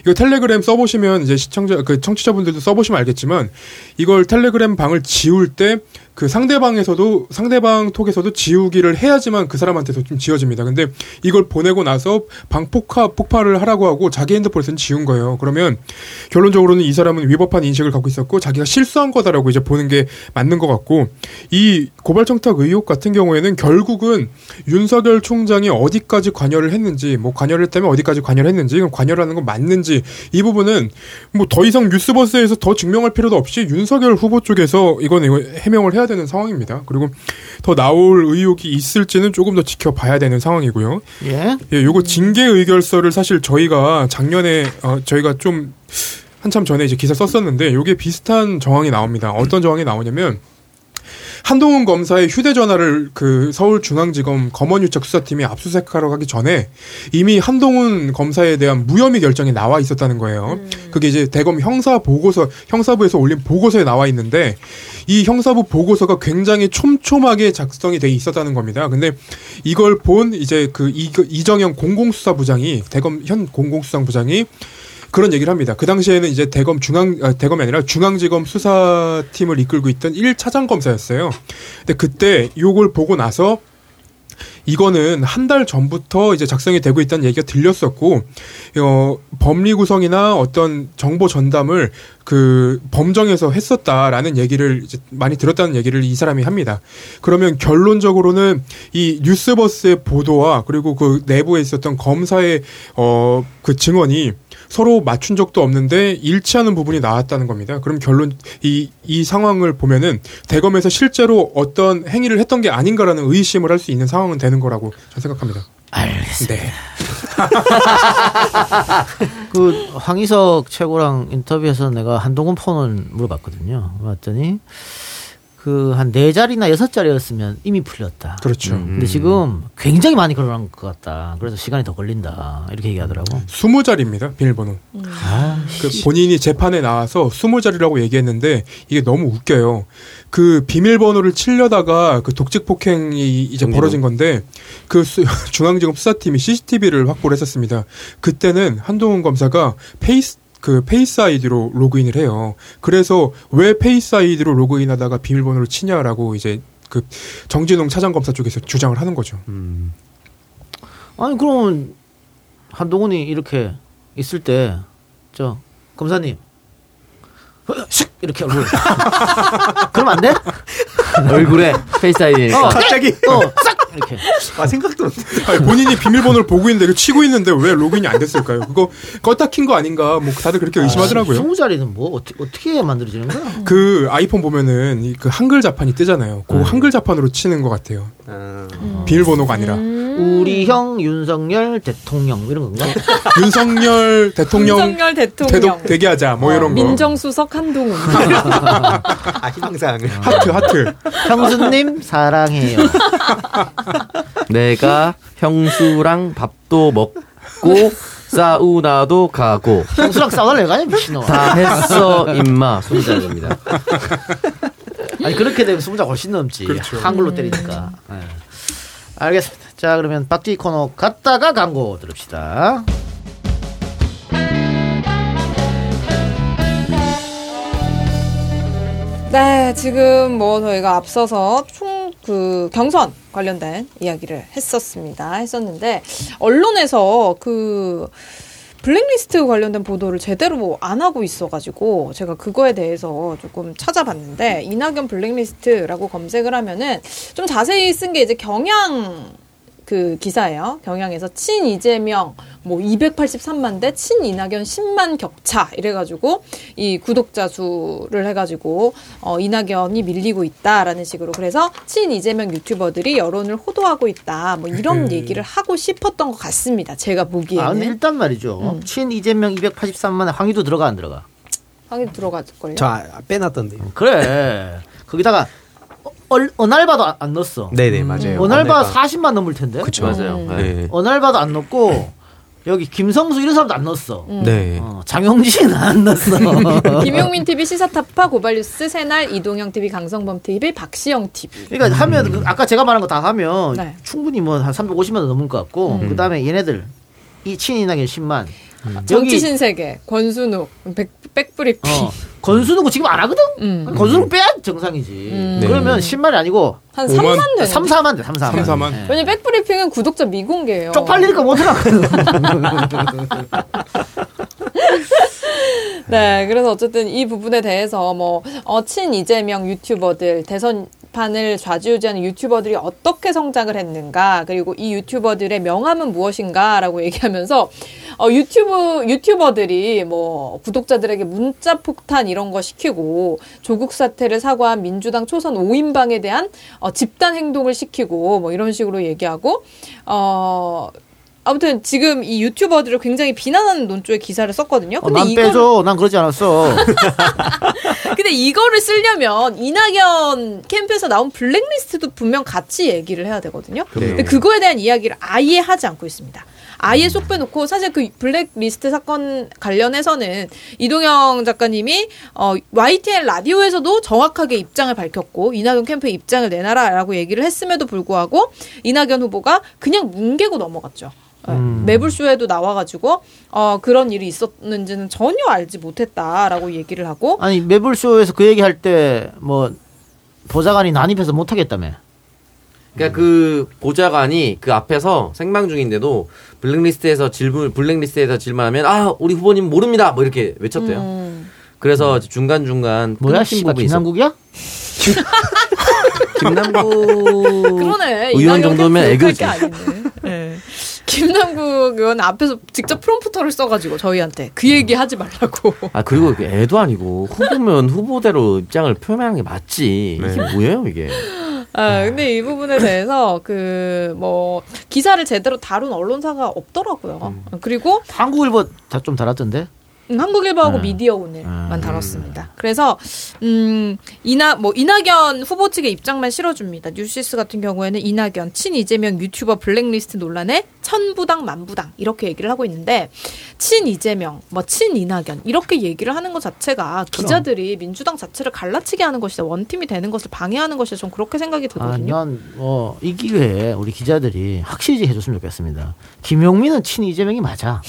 이거 텔레그램 써보시면 이제 시청자 그 청취자분들도 써보시면 알겠지만 이걸 텔레그램 방을 지울 때그 상대방에서도 상대방 톡에서도 지우기를 해야지만 그 사람한테도 좀 지워집니다. 근데 이걸 보내고 나서 방 폭파 폭발을 하라고 하고 자기 핸드폰에서는 지운 거예요. 그러면 결론적으로는 이 사람은 위법한 인식을 갖고 있었고 자기가 실수한 거다라고 이제 보는 게 맞는 것 같고 이 고발 청탁 의혹 같은 경우에는 결국은 윤석열 총장이 어디까지 관여를 했는지 뭐 관여를 했다면 어디까지 관여를 했는지 이건 관여라는 건 맞는지 이 부분은 뭐 더 이상 뉴스버스에서 더 증명할 필요도 없이 윤석열 후보 쪽에서 이건 해명을 해야 되는 상황입니다. 그리고 더 나올 의혹이 있을지는 조금 더 지켜봐야 되는 상황이고요. 예. 예, 요거 징계 의결서를 사실 저희가 작년에 어, 저희가 좀 한참 전에 이제 기사 썼었는데 요게 비슷한 정황이 나옵니다. 어떤 정황이 나오냐면 한동훈 검사의 휴대전화를 그 서울중앙지검 검언유착 수사팀이 압수수색하러 가기 전에 이미 한동훈 검사에 대한 무혐의 결정이 나와 있었다는 거예요. 그게 이제 대검 형사 보고서 형사부에서 올린 보고서에 나와 있는데 이 형사부 보고서가 굉장히 촘촘하게 작성이 돼 있었다는 겁니다. 근데 이걸 본 이제 그 이- 이정영 공공수사부장이 대검 현 공공수사부장이 그런 얘기를 합니다. 그 당시에는 이제 대검 중앙 아, 대검이 아니라 중앙지검 수사팀을 이끌고 있던 1차장 검사였어요. 근데 그때 요걸 보고 나서 이거는 한 달 전부터 이제 작성이 되고 있다는 얘기가 들렸었고, 어, 법리 구성이나 어떤 정보 전담을 그 범정에서 했었다라는 얘기를 이제 많이 들었다는 얘기를 이 사람이 합니다. 그러면 결론적으로는 이 뉴스버스의 보도와 그리고 그 내부에 있었던 검사의 어, 그 증언이 서로 맞춘 적도 없는데 일치하는 부분이 나왔다는 겁니다. 그럼 결론 이, 이 상황을 보면은 대검에서 실제로 어떤 행위를 했던 게 아닌가라는 의심을 할 수 있는 상황은 되는 거라고 저는 생각합니다. 알겠습니다. 네. 그 황희석 최고랑 인터뷰에서 내가 한동훈 폰을 물어봤거든요. 물어봤더니 그 한 네 자리나 여섯 자리였으면 이미 풀렸다. 그렇죠. 근데 지금 굉장히 많이 걸어난 것 같다. 그래서 시간이 더 걸린다. 이렇게 얘기하더라고. 20자리입니다. 비밀번호. 아, 그 본인이 재판에 나와서 20자리라고 얘기했는데 이게 너무 웃겨요. 그 비밀번호를 치려다가 그 독직 폭행이 이제 정진호. 벌어진 건데 그 수- 중앙지검 수사팀이 CCTV를 확보를 했었습니다. 그때는 한동훈 검사가 Face 그 Face ID로 로그인을 해요. 그래서 왜 Face ID로 로그인하다가 비밀번호를 치냐라고 이제 그 정진웅 차장검사 쪽에서 주장을 하는 거죠. 아니 그러면 한동훈이 이렇게 있을 때 저 검사님 어, 슉 이렇게 얼굴 그러면 안 돼? 얼굴에 Face ID. 어, 갑자기 어싹 이렇게 아 생각도 못. 아니, 본인이 비밀번호를 보고 있는데 이거 치고 있는데 왜 로그인이 안 됐을까요? 그거 껐다 킨 거 아닌가? 뭐 다들 그렇게 의심하더라고요. 스무 자리는 뭐 어떻게 어떻게 만들어지는 거야? 그 아이폰 보면은 이그 한글 자판이 뜨잖아요. 그 네. 한글 자판으로 치는 것 같아요. 비밀번호가 아니라. 음. 우리 형 윤석열 대통령 이런 건가? 윤석열 대통령 윤석열 대통령. 대기하자 뭐 이런 거. 민정수석 한동훈. 아, 희망사항을. 하트 하트. 형수님 사랑해요. 내가 형수랑 밥도 먹고 사우나도 가고 형수랑 싸워달래 가냐 미친놈아. 다 했어 임마 손자입니다. 아니 그렇게 되면 스무 자 훨씬 넘지. 그렇죠. 한글로 때리니까. 네. 알겠습니다. 자 그러면 박쥐 코너 갔다가 광고 들읍시다. 네, 지금 뭐 저희가 앞서서 총 그 경선 관련된 이야기를 했었습니다. 했었는데 언론에서 그 블랙리스트 관련된 보도를 제대로 안 하고 있어가지고 제가 그거에 대해서 조금 찾아봤는데 이낙연 블랙리스트라고 검색을 하면은 좀 자세히 쓴 게 이제 경향 그 기사예요. 경향에서 친 이재명 뭐 283만 대, 친 이낙연 10만 격차 이래가지고 이 구독자 수를 해가지고 어, 이낙연이 밀리고 있다라는 식으로 그래서 친 이재명 유튜버들이 여론을 호도하고 있다 뭐 이런 음. 얘기를 하고 싶었던 것 같습니다. 제가 보기에는 아 근데 일단 말이죠. 음. 친 이재명 283만에 황희도 들어가 안 들어가? 방에 들어갈걸요. 저 아, 빼놨던데. 그래. 거기다가 어, 어날바도 안- 안 넣었어. 네네 맞아요. 어날바 아내가. 40만 넘을 텐데. 그쵸. 맞아요. 음. 네. 어날바도 안 넣었고 여기 김성수 이런 사람도 안 넣었어. 음. 네. 어, 장영진 안 넣었어. 김용민 TV 시사타파 고발뉴스 새날 이동영 TV 강성범 TV 박시영 TV. 그러니까 하면 그 아까 제가 말한 거 다 하면 네. 충분히 뭐 한 350만 원 넘을 것 같고 음. 그다음에 얘네들 이 친이나게 10만 정치 신 세계 권순욱 백, 백브리핑. 어, 건수는 지금 안 하거든. 음. 건수는 빼야 정상이지. 음. 그러면 10만이 아니고 한 3만 되는. 3, 4만 돼. 3, 4만. 3, 4만. 예. 왜냐면 백브리핑은 구독자 미공개예요. 쪽팔리니까 못 하거든. 네, 그래서 어쨌든 이 부분에 대해서 뭐, 어, 친 이재명 유튜버들, 대선 판을 좌지우지하는 유튜버들이 어떻게 성장을 했는가, 그리고 이 유튜버들의 명함은 무엇인가라고 얘기하면서, 어, 유튜브, 유튜버들이 뭐, 구독자들에게 문자 폭탄 이런 거 시키고, 조국 사태를 사과한 민주당 초선 5인방에 대한 어, 집단 행동을 시키고, 뭐 이런 식으로 얘기하고, 어, 아무튼 지금 이 유튜버들을 굉장히 비난하는 논조의 기사를 썼거든요. 어, 근데 난 이걸 빼줘. 난 그러지 않았어. 근데 이거를 쓰려면 이낙연 캠프에서 나온 블랙리스트도 분명 같이 얘기를 해야 되거든요. 근데 그거에 대한 이야기를 아예 하지 않고 있습니다. 아예 쏙 빼놓고 사실 그 블랙리스트 사건 관련해서는 이동영 작가님이 어, YTN 라디오에서도 정확하게 입장을 밝혔고 이낙연 캠프의 입장을 내놔라라고 얘기를 했음에도 불구하고 이낙연 후보가 그냥 뭉개고 넘어갔죠. 네. 매불쇼에도 나와가지고 어, 그런 일이 있었는지는 전혀 알지 못했다라고 얘기를 하고 아니 매불쇼에서 그 얘기할 때 뭐 보좌관이 난입해서 못 하겠다며. 그러니까 그 보좌관이 그 앞에서 생방 중인데도 블랙리스트에서 질문 블랙리스트에서 질문하면 아 우리 후보님 모릅니다 뭐 이렇게 외쳤대요. 음. 그래서 중간 중간 뭐야 씨발 김남국이야? 김남국 그러네. 의원 정도면 애교지. 게 아니네. 네. 김남국 의원 앞에서 직접 프롬프터를 써가지고 저희한테 그 얘기 하지 말라고. 아 그리고 그 애도 아니고 후보면 후보대로 입장을 표명하는 게 맞지. 이게 뭐예요 이게? 아, 근데 이 부분에 대해서 그 뭐 기사를 제대로 다룬 언론사가 없더라고요. 그리고 한국일보 다 좀 다뤘던데. 음, 한국일보하고 음. 미디어 오늘만 다뤘습니다. 그래서 음 이나 뭐 이낙연 후보 측의 입장만 실어줍니다. 뉴시스 같은 경우에는 이낙연 친 이재명 유튜버 블랙리스트 논란에 천부당 만부당 이렇게 얘기를 하고 있는데 친 이재명 뭐 친 이낙연 이렇게 얘기를 하는 것 자체가 기자들이 민주당 자체를 갈라치게 하는 것이다 one team이 되는 것을 방해하는 것이다 전 그렇게 생각이 들거든요. 아 난 뭐 이 기회에 우리 기자들이 확실히 해줬으면 좋겠습니다. 김용민은 친 이재명이 맞아.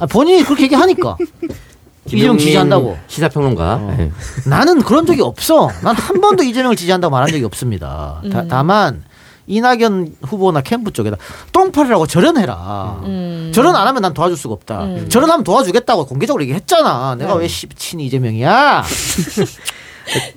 아, 본인이 그렇게 얘기하니까. 이재명 지지한다고. 시사평론가. 네. 나는 그런 적이 없어. 난 한 번도 이재명을 지지한다고 말한 적이 없습니다. 다, 음. 다만 이낙연 후보나 캠프 쪽에다 똥파리라고 절연해라. 음. 절연 안 하면 난 도와줄 수가 없다. 음. 절연하면 도와주겠다고 공개적으로 얘기했잖아. 내가 네. 왜 씨, 친 이재명이야?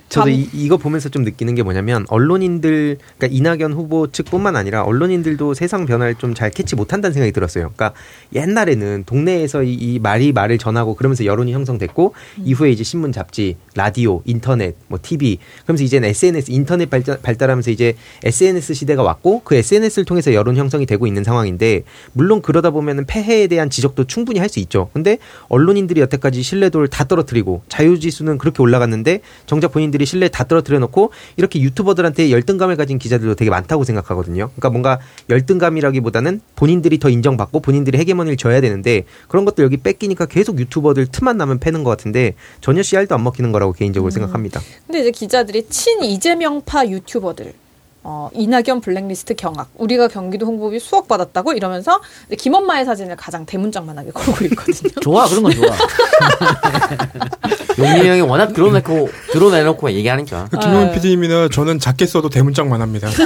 저도 감- 이, 이거 보면서 좀 느끼는 게 뭐냐면 언론인들 그러니까 이낙연 후보 측뿐만 아니라 언론인들도 세상 변화를 좀 잘 캐치 못한다는 생각이 들었어요. 그러니까 옛날에는 동네에서 이, 이 말이 말을 전하고 그러면서 여론이 형성됐고 이후에 이제 신문, 잡지, 라디오, 인터넷, 뭐 TV 그러면서 이제는 SNS, 인터넷 발달, 발달하면서 이제 SNS 시대가 왔고 그 SNS를 통해서 여론 형성이 되고 있는 상황인데 물론 그러다 보면은 폐해에 대한 지적도 충분히 할 수 있죠. 근데 언론인들이 여태까지 신뢰도를 다 떨어뜨리고 자유지수는 그렇게 올라갔는데 정작 본인들이 신뢰 다 떨어뜨려 놓고 이렇게 유튜버들한테 열등감을 가진 기자들도 되게 많다고 생각하거든요. 그러니까 뭔가 열등감이라기보다는 본인들이 더 인정받고 본인들이 헤게모니를 져야 되는데 그런 것들 여기 뺏기니까 계속 유튜버들 틈만 나면 패는 것 같은데 전혀 씨알도 안 먹히는 거라고 개인적으로 생각합니다. 근데 이제 기자들이 친 이재명파 유튜버들 어, 이낙연 블랙리스트 경악 우리가 경기도 홍보비 수억 받았다고 이러면서 김엄마의 사진을 가장 대문짝만하게 걸고 있거든요. 좋아 그런 건 좋아. 용민이 형이 워낙 드러내고 드러내놓고 얘기하니까. 그 김용민 아. PD님이나 저는 작게 써도 대문짝만 합니다.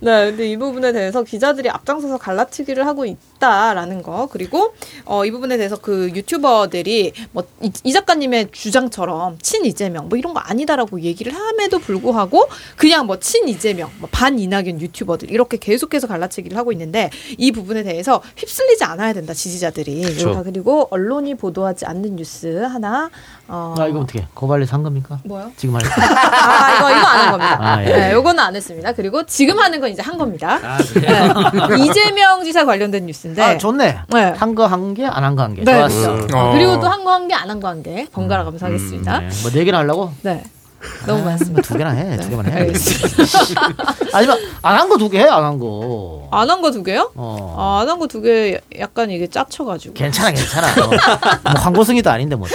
네, 근데 이 부분에 대해서 기자들이 앞장서서 갈라치기를 하고 있다라는 거 그리고 어, 이 부분에 대해서 그 유튜버들이 뭐 이 작가님의 주장처럼 친 이재명 뭐 이런 거 아니다라고 얘기를 함에 도 불구하고 그냥 뭐 친 이재명, 뭐 반 이낙연 유튜버들 이렇게 계속해서 갈라치기를 하고 있는데 이 부분에 대해서 휩쓸리지 않아야 된다 지지자들이 그렇죠. 그리고 언론이 보도하지 않는 뉴스 하나 어, 아 이거 어떻게 고발리 산 겁니까? 뭐요? 지금 할 아, 이거, 이거 안 한 겁니다. 아, 예. 네, 요거는 안 했습니다. 그리고 지금 하는 건 이제 한 겁니다. 아, 네. 이재명 지사 관련된 뉴스인데. 아 좋네. 네. 한거한개안한 거한 개. 네. 좋았어. 음. 어. 그리고 또 한 거한 개, 안한 거한 개. 번갈아 가면서 하겠습니다. 네. 뭐네 개나 하려고? 네. 너무 많습니다. 두 개나 해. 두 개만 해. 아니면 안 한 거 두 개 해. 안 한 거. 안 한 거 두 개요? 어. 아, 안 한 거 두 개 약간 이게 짜쳐가지고. 괜찮아 괜찮아. 어. 뭐 광고승이도 아닌데 뭐.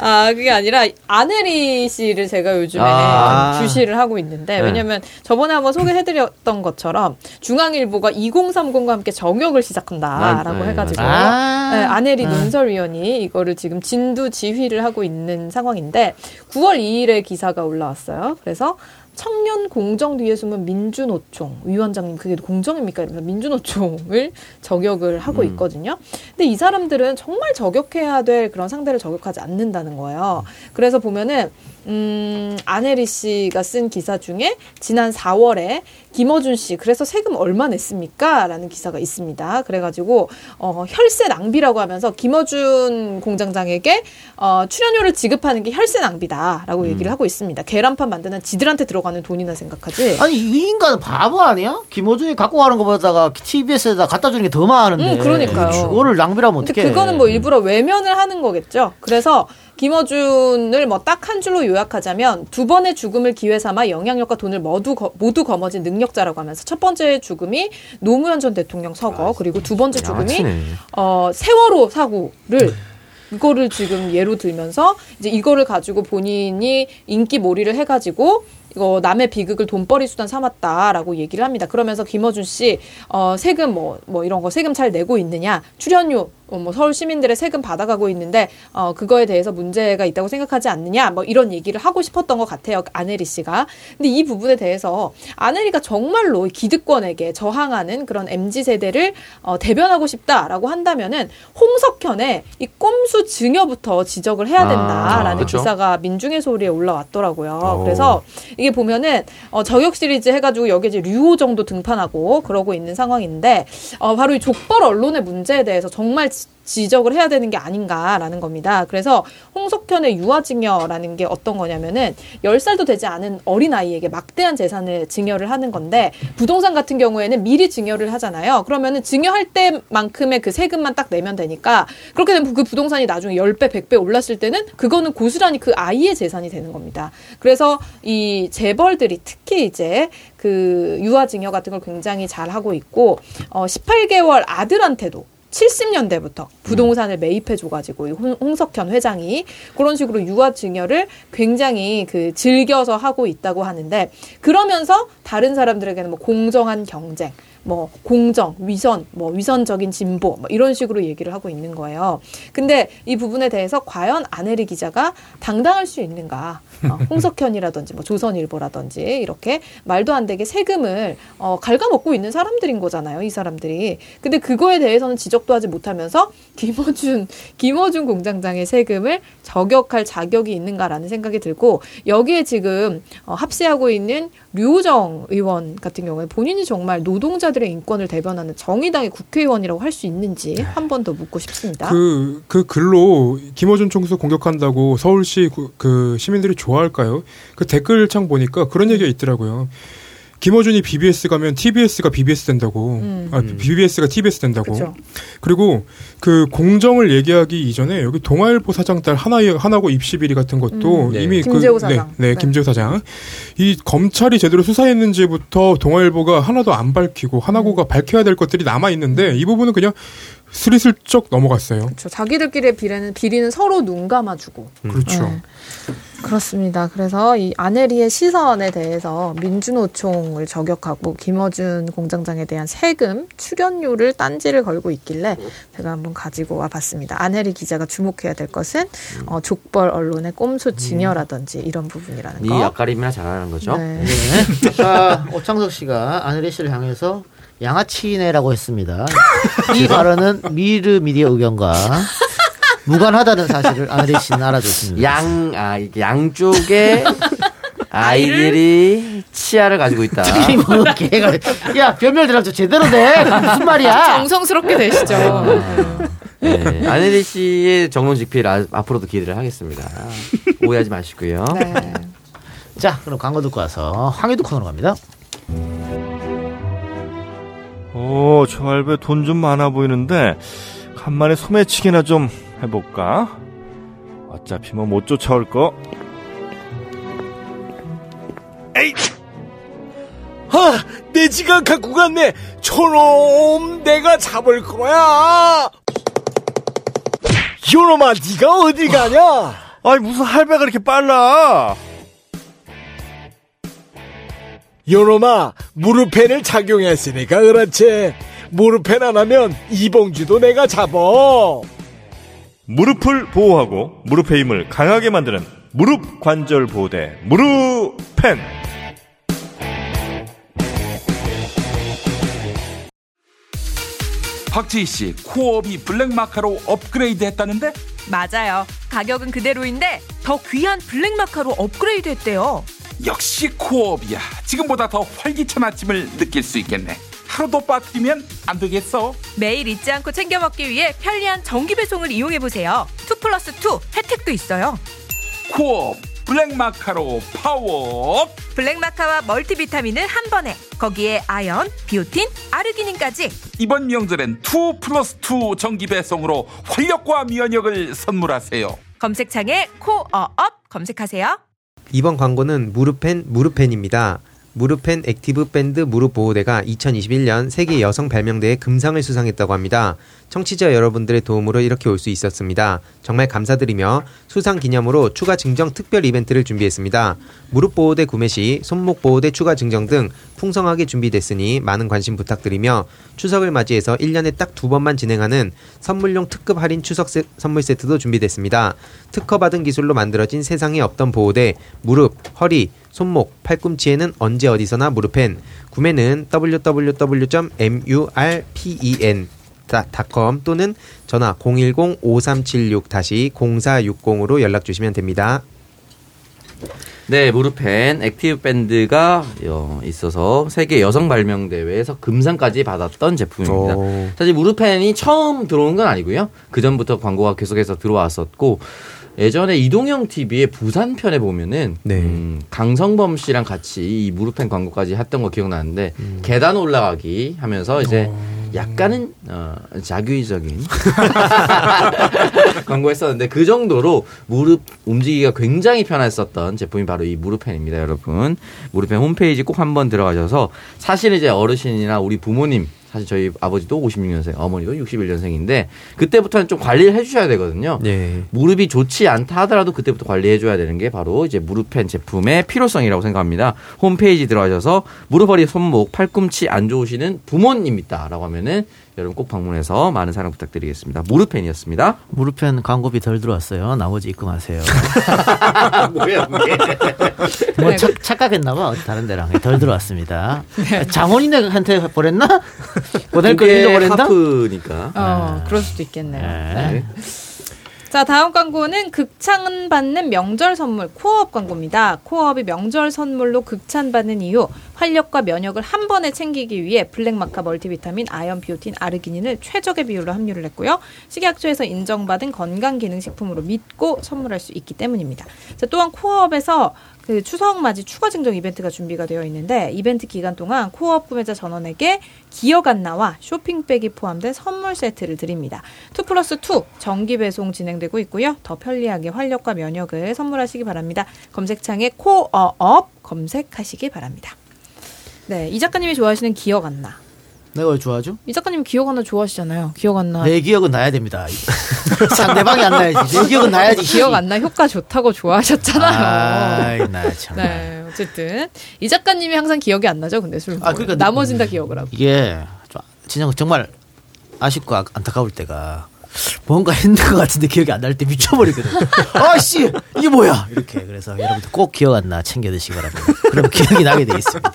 아, 그게 아니라 아네리 씨를 제가 요즘에 아. 주시를 하고 있는데 네. 왜냐면 저번에 한번 소개해드렸던 것처럼 중앙일보가 2030과 함께 정역을 시작한다라고 아, 네, 해가지고 아. 네, 아네리 논설위원이 이거를 지금 진두 지휘를 하고 있는 상황인데 9월 2일에 기사가 올라왔어요. 그래서 청년 공정 뒤에 숨은 민주노총 위원장님 그게 공정입니까? 이러면서 민주노총을 저격을 하고 음. 있거든요. 근데 이 사람들은 정말 저격해야 될 그런 상대를 저격하지 않는다는 거예요. 그래서 보면은 음, 아네리 씨가 쓴 기사 중에 지난 4월에 김어준 씨 그래서 세금 얼마 냈습니까? 라는 기사가 있습니다. 그래가지고 어, 혈세 낭비라고 하면서 김어준 공장장에게 어, 출연료를 지급하는 게 혈세 낭비다 라고 얘기를 하고 있습니다. 계란판 만드는 지들한테 들어가는 돈이나 생각하지. 아니 이 인간은 바보 아니야? 김호준이 갖고 가는 것보다가 TBS에다 갖다 주는 게 더 많은데. 음, 그러니까요. 그거를 낭비라면 어떡해. 그거는 뭐 일부러 외면을 하는 거겠죠. 그래서 김어준을 뭐 딱 한 줄로 요약하자면 두 번의 죽음을 기회 삼아 영향력과 돈을 모두 거, 모두 거머쥔 능력자라고 하면서 첫 번째 죽음이 노무현 전 대통령 서거 그리고 두 번째 죽음이. 어, 세월호 사고를 이거를 지금 예로 들면서 이제 이거를 가지고 본인이 인기 몰이를 해가지고 이거 남의 비극을 돈벌이 수단 삼았다라고 얘기를 합니다. 그러면서 김어준 씨 어, 세금 뭐 뭐 이런 거 세금 잘 내고 있느냐 출연료 어, 뭐 서울 시민들의 세금 받아가고 있는데 어, 그거에 대해서 문제가 있다고 생각하지 않느냐 뭐 이런 얘기를 하고 싶었던 것 같아요 아네리 씨가. 근데 이 부분에 대해서 아네리가 정말로 기득권에게 저항하는 그런 mz 세대를 어, 대변하고 싶다라고 한다면은 홍석현의 이 꼼수 증여부터 지적을 해야 된다라는 아. 기사가 민중의 소리에 올라왔더라고요. 오. 그래서 이게 보면은 어, 저격 시리즈 해가지고 여기에 이제 류호 정도 등판하고 그러고 있는 상황인데 어, 바로 이 족벌 언론의 문제에 대해서 정말 지- 지적을 해야 되는 게 아닌가라는 겁니다. 그래서 홍석현의 유아징여라는 게 어떤 거냐면은 10살도 되지 않은 어린아이에게 막대한 재산을 증여를 하는 건데 부동산 같은 경우에는 미리 증여를 하잖아요. 그러면은 증여할 때만큼의 그 세금만 딱 내면 되니까 그렇게 되면 그 부동산이 나중에 10배, 100배 올랐을 때는 그거는 고스란히 그 아이의 재산이 되는 겁니다. 그래서 이 재벌들이 특히 이제 그 유아징여 같은 걸 굉장히 잘 하고 있고 어 18개월 아들한테도 70년대부터 부동산을 매입해 줘가지고 이 홍- 홍석현 회장이 그런 식으로 유아 증여를 굉장히 그 즐겨서 하고 있다고 하는데 그러면서 다른 사람들에게는 뭐 공정한 경쟁 뭐 공정, 위선, 뭐 위선적인 진보 뭐 이런 식으로 얘기를 하고 있는 거예요. 근데 이 부분에 대해서 과연 아내리 기자가 당당할 수 있는가? 어, 홍석현이라든지 뭐 조선일보라든지 이렇게 말도 안 되게 세금을 어, 갉아먹고 있는 사람들인 거잖아요. 이 사람들이. 근데 그거에 대해서는 지적도 하지 못하면서 김어준 김어준 공장장의 세금을 저격할 자격이 있는가라는 생각이 들고 여기에 지금 어, 합세하고 있는 류우정 의원 같은 경우에 본인이 정말 노동자들의 인권을 대변하는 정의당의 국회의원이라고 할 수 있는지 한 번 더 묻고 싶습니다. 그, 그 글로 김어준 총수 공격한다고 서울시 그, 그 시민들이 좋아 할까요? 그 댓글창 보니까 그런 얘기가 있더라고요. 김어준이 BBS 가면 TBS가 BBS 된다고. 음. 아, BBS가 TBS 된다고. 그쵸. 그리고 그 공정을 얘기하기 이전에 여기 동아일보 사장 딸 하나 하나고 입시 비리 같은 것도 음. 네. 이미 김재호 그 사장. 네, 네, 네. 김재호 사장. 이 검찰이 제대로 수사했는지부터 동아일보가 하나도 안 밝히고 하나고가 밝혀야 될 것들이 남아 있는데 이 부분은 그냥 스리슬쩍 넘어갔어요. 그렇죠. 자기들끼리의 비리는 비리는 서로 눈 감아주고. 그렇죠. 네. 그렇습니다. 그래서 이 아내리의 시선에 대해서 민주노총을 저격하고 김어준 공장장에 대한 세금 출연료를 딴지를 걸고 있길래 제가 한번 가지고 와봤습니다. 아내리 기자가 주목해야 될 것은 어, 족벌 언론의 꼼수 진여라든지 이런 부분이라는 이 거. 앞가림이나 잘하는 거죠. 네. 네. 아까 오창석 씨가 아내리 씨를 향해서 양아치네라고 했습니다. 이 발언은 미르 미디어 의견과 무관하다는 사실을 아내리 씨는 알아줬습니다. 양, 아, 양쪽에 아이들이 치아를 가지고 있다. 특히 뭐 개가 야 변명 대답 좀 제대로 돼 무슨 말이야? 정성스럽게 되시죠. 네, 아내리 씨의 정론직필 아, 앞으로도 기대를 하겠습니다. 오해하지 마시고요. 네. 자 그럼 광고 듣고 와서 황해도 코너로 갑니다. 오, 저 할배 돈 좀 많아 보이는데 간만에 소매치기나 좀 해볼까? 어차피 뭐 못 쫓아올 거. 에이! 아, 내 지갑 갖고 갔네. 저놈, 내가 잡을 거야. 요놈아, 네가 어디 가냐? 아니 무슨 할배가 이렇게 빨라? 요놈아, 무릎펜을 착용했으니까 그렇지. 무릎펜 안 하면 이봉주도 내가 잡어. 무릎을 보호하고 무릎의 힘을 강하게 만드는 무릎 관절 보호대 무릎펜. 박지희 씨, 코업이 블랙마카로 업그레이드 했다는데? 맞아요. 가격은 그대로인데 더 귀한 블랙마카로 업그레이드 했대요. 역시 코어업이야. 지금보다 더 활기찬 아침을 느낄 수 있겠네. 하루도 빠뜨리면 안 되겠어. 매일 잊지 않고 챙겨 먹기 위해 편리한 정기 배송을 이용해 보세요. 2 플러스 2 혜택도 있어요. 코어업 블랙마카로 파워. 블랙마카와 멀티비타민을 한 번에 거기에 아연, 비오틴, 아르기닌까지 이번 명절엔 2 플러스 2 정기 배송으로 활력과 면역을 선물하세요. 검색창에 코어업 검색하세요. 이번 광고는 무릎펜 무릎펜입니다. 무릎펜 active 밴드 무릎 보호대가 2021년 세계 여성 발명대회 금상을 수상했다고 합니다. 청취자 여러분들의 도움으로 이렇게 올 수 있었습니다. 정말 감사드리며 수상 기념으로 추가 증정 특별 이벤트를 준비했습니다. 무릎 보호대 구매 시 손목 보호대 추가 증정 등 풍성하게 준비됐으니 많은 관심 부탁드리며 추석을 맞이해서 1년에 딱 두 번만 진행하는 선물용 특급 할인 추석 세- 선물 세트도 준비됐습니다. 특허받은 기술로 만들어진 세상에 없던 보호대, 무릎, 허리, 손목, 팔꿈치에는 언제 어디서나 무릎펜. 구매는 www.murpen.com 또는 전화 010-5376-0460으로 연락 주시면 됩니다. 네, 무릎펜 액티브 밴드가 어, 있어서 세계 여성 발명 대회에서 금상까지 받았던 제품입니다. 오. 사실 무릎펜이 처음 들어온 건 아니고요. 그 전부터 광고가 계속해서 들어왔었고 예전에 이동형 TV의 부산 편에 보면은 음, 강성범 씨랑 같이 이 무릎펜 광고까지 했던 거 기억나는데 계단 올라가기 하면서 이제 약간은 어, 자극적인 광고했었는데 그 정도로 무릎 움직이기가 굉장히 편했었던 제품이 바로 이 무릎펜입니다, 여러분. 무릎펜 홈페이지 꼭 한번 들어가셔서 사실 이제 어르신이나 우리 부모님 사실 저희 아버지도 56년생, 어머니도 61년생인데 그때부터는 좀 관리를 해주셔야 되거든요. 네. 무릎이 좋지 않다 하더라도 그때부터 관리해줘야 되는 게 바로 이제 무릎펜 제품의 필요성이라고 생각합니다. 홈페이지 들어가셔서 무릎, 허리, 손목, 팔꿈치 안 좋으시는 부모님이다라고 하면은 여러분 꼭 방문해서 많은 사랑 부탁드리겠습니다. 무릎펜이었습니다. 무릎펜 광고비 덜 들어왔어요. 나머지 입금하세요. 뭐야, 뭐 착, 착각했나봐. 다른 데랑 덜 들어왔습니다. 장원이네한테 보냈나? 보낼 걸 그게 잃어버렸나? 하프니까. 어, 그럴 수도 있겠네요. 네. 네. 자, 다음 광고는 극찬 받는 명절 선물 코어업 광고입니다. 코어업이 명절 선물로 극찬 받는 이유 활력과 면역을 한 번에 챙기기 위해 블랙마카 멀티비타민, 아연, 비오틴, 아르기닌을 최적의 비율로 함유를 했고요. 식약처에서 인정받은 건강기능식품으로 믿고 선물할 수 있기 때문입니다. 자, 또한 코어업에서 그 추석 맞이 추가 증정 이벤트가 준비가 되어 있는데 이벤트 기간 동안 코어업 구매자 전원에게 기억 안나와 쇼핑백이 포함된 선물 세트를 드립니다. 2 플러스 2 정기 배송 진행되고 있고요. 더 편리하게 활력과 면역을 선물하시기 바랍니다. 검색창에 코어업 검색하시기 바랍니다. 네, 이 작가님이 좋아하시는 기억 안 나. 내가 왜 좋아하죠? 이 작가님 기억 안나 좋아하시잖아요. 기억 안 나. 내 기억은 나야 됩니다. 상대방이 안 나야지. 내 기억은 나야지. 기억 안 나 효과 좋다고 좋아하셨잖아요. 아이, 나 참. 네, 어쨌든 이 작가님이 항상 기억이 안 나죠. 근데 술. 아, 그러니까 나머진 다 기억을 하고. 이게 진짜 정말 아쉽고 아- 안타까울 때가 뭔가 했는 것 같은데 기억이 안 날 때 미쳐버리거든. 아씨 이게 뭐야 이렇게 그래서 여러분들 꼭 기억 안 나 챙겨 드시기 바랍니다. 그럼 기억이 나게 돼 있습니다.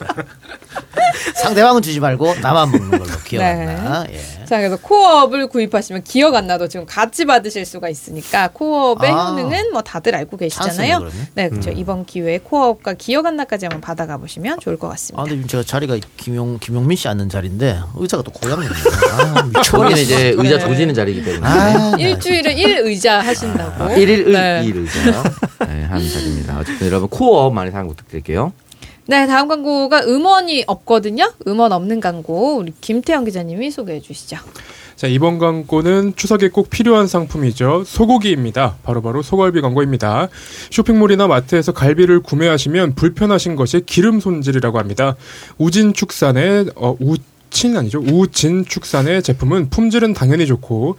상대방은 주지 말고 나만 먹는 걸로 기억 네. 안 나. 예. 자, 그래서 코어업을 구입하시면 기억 안 나도 지금 같이 받으실 수가 있으니까 코어업의 아. 효능은 뭐 다들 알고 계시잖아요. 네, 그렇죠. 음. 이번 기회에 코어업과 기억 안 나까지 한번 받아가 보시면 좋을 것아 같습니다. 근데 제가 자리가 김용 김용민 씨 앉는 자리인데 의자가 또 고양이네요. 아, 거기는. 이제 의자 네. 조지는 자리이기 때문에. 아, 네. 일주일에 일 의자 하신다고. 아, 일일 의, 네. 일 의자 네, 하는 자리입니다. 어쨌든 여러분 코어 많이 사랑 부탁드릴게요. 네, 다음 광고가 음원이 없거든요. 음원 없는 광고 우리 김태영 기자님이 소개해 주시죠. 자, 이번 광고는 추석에 꼭 필요한 상품이죠. 소고기입니다. 바로바로 소갈비 광고입니다. 쇼핑몰이나 마트에서 갈비를 구매하시면 불편하신 것이 기름 손질이라고 합니다. 우진 축산의 어, 우 친 아니죠. 우진 축산의 제품은 품질은 당연히 좋고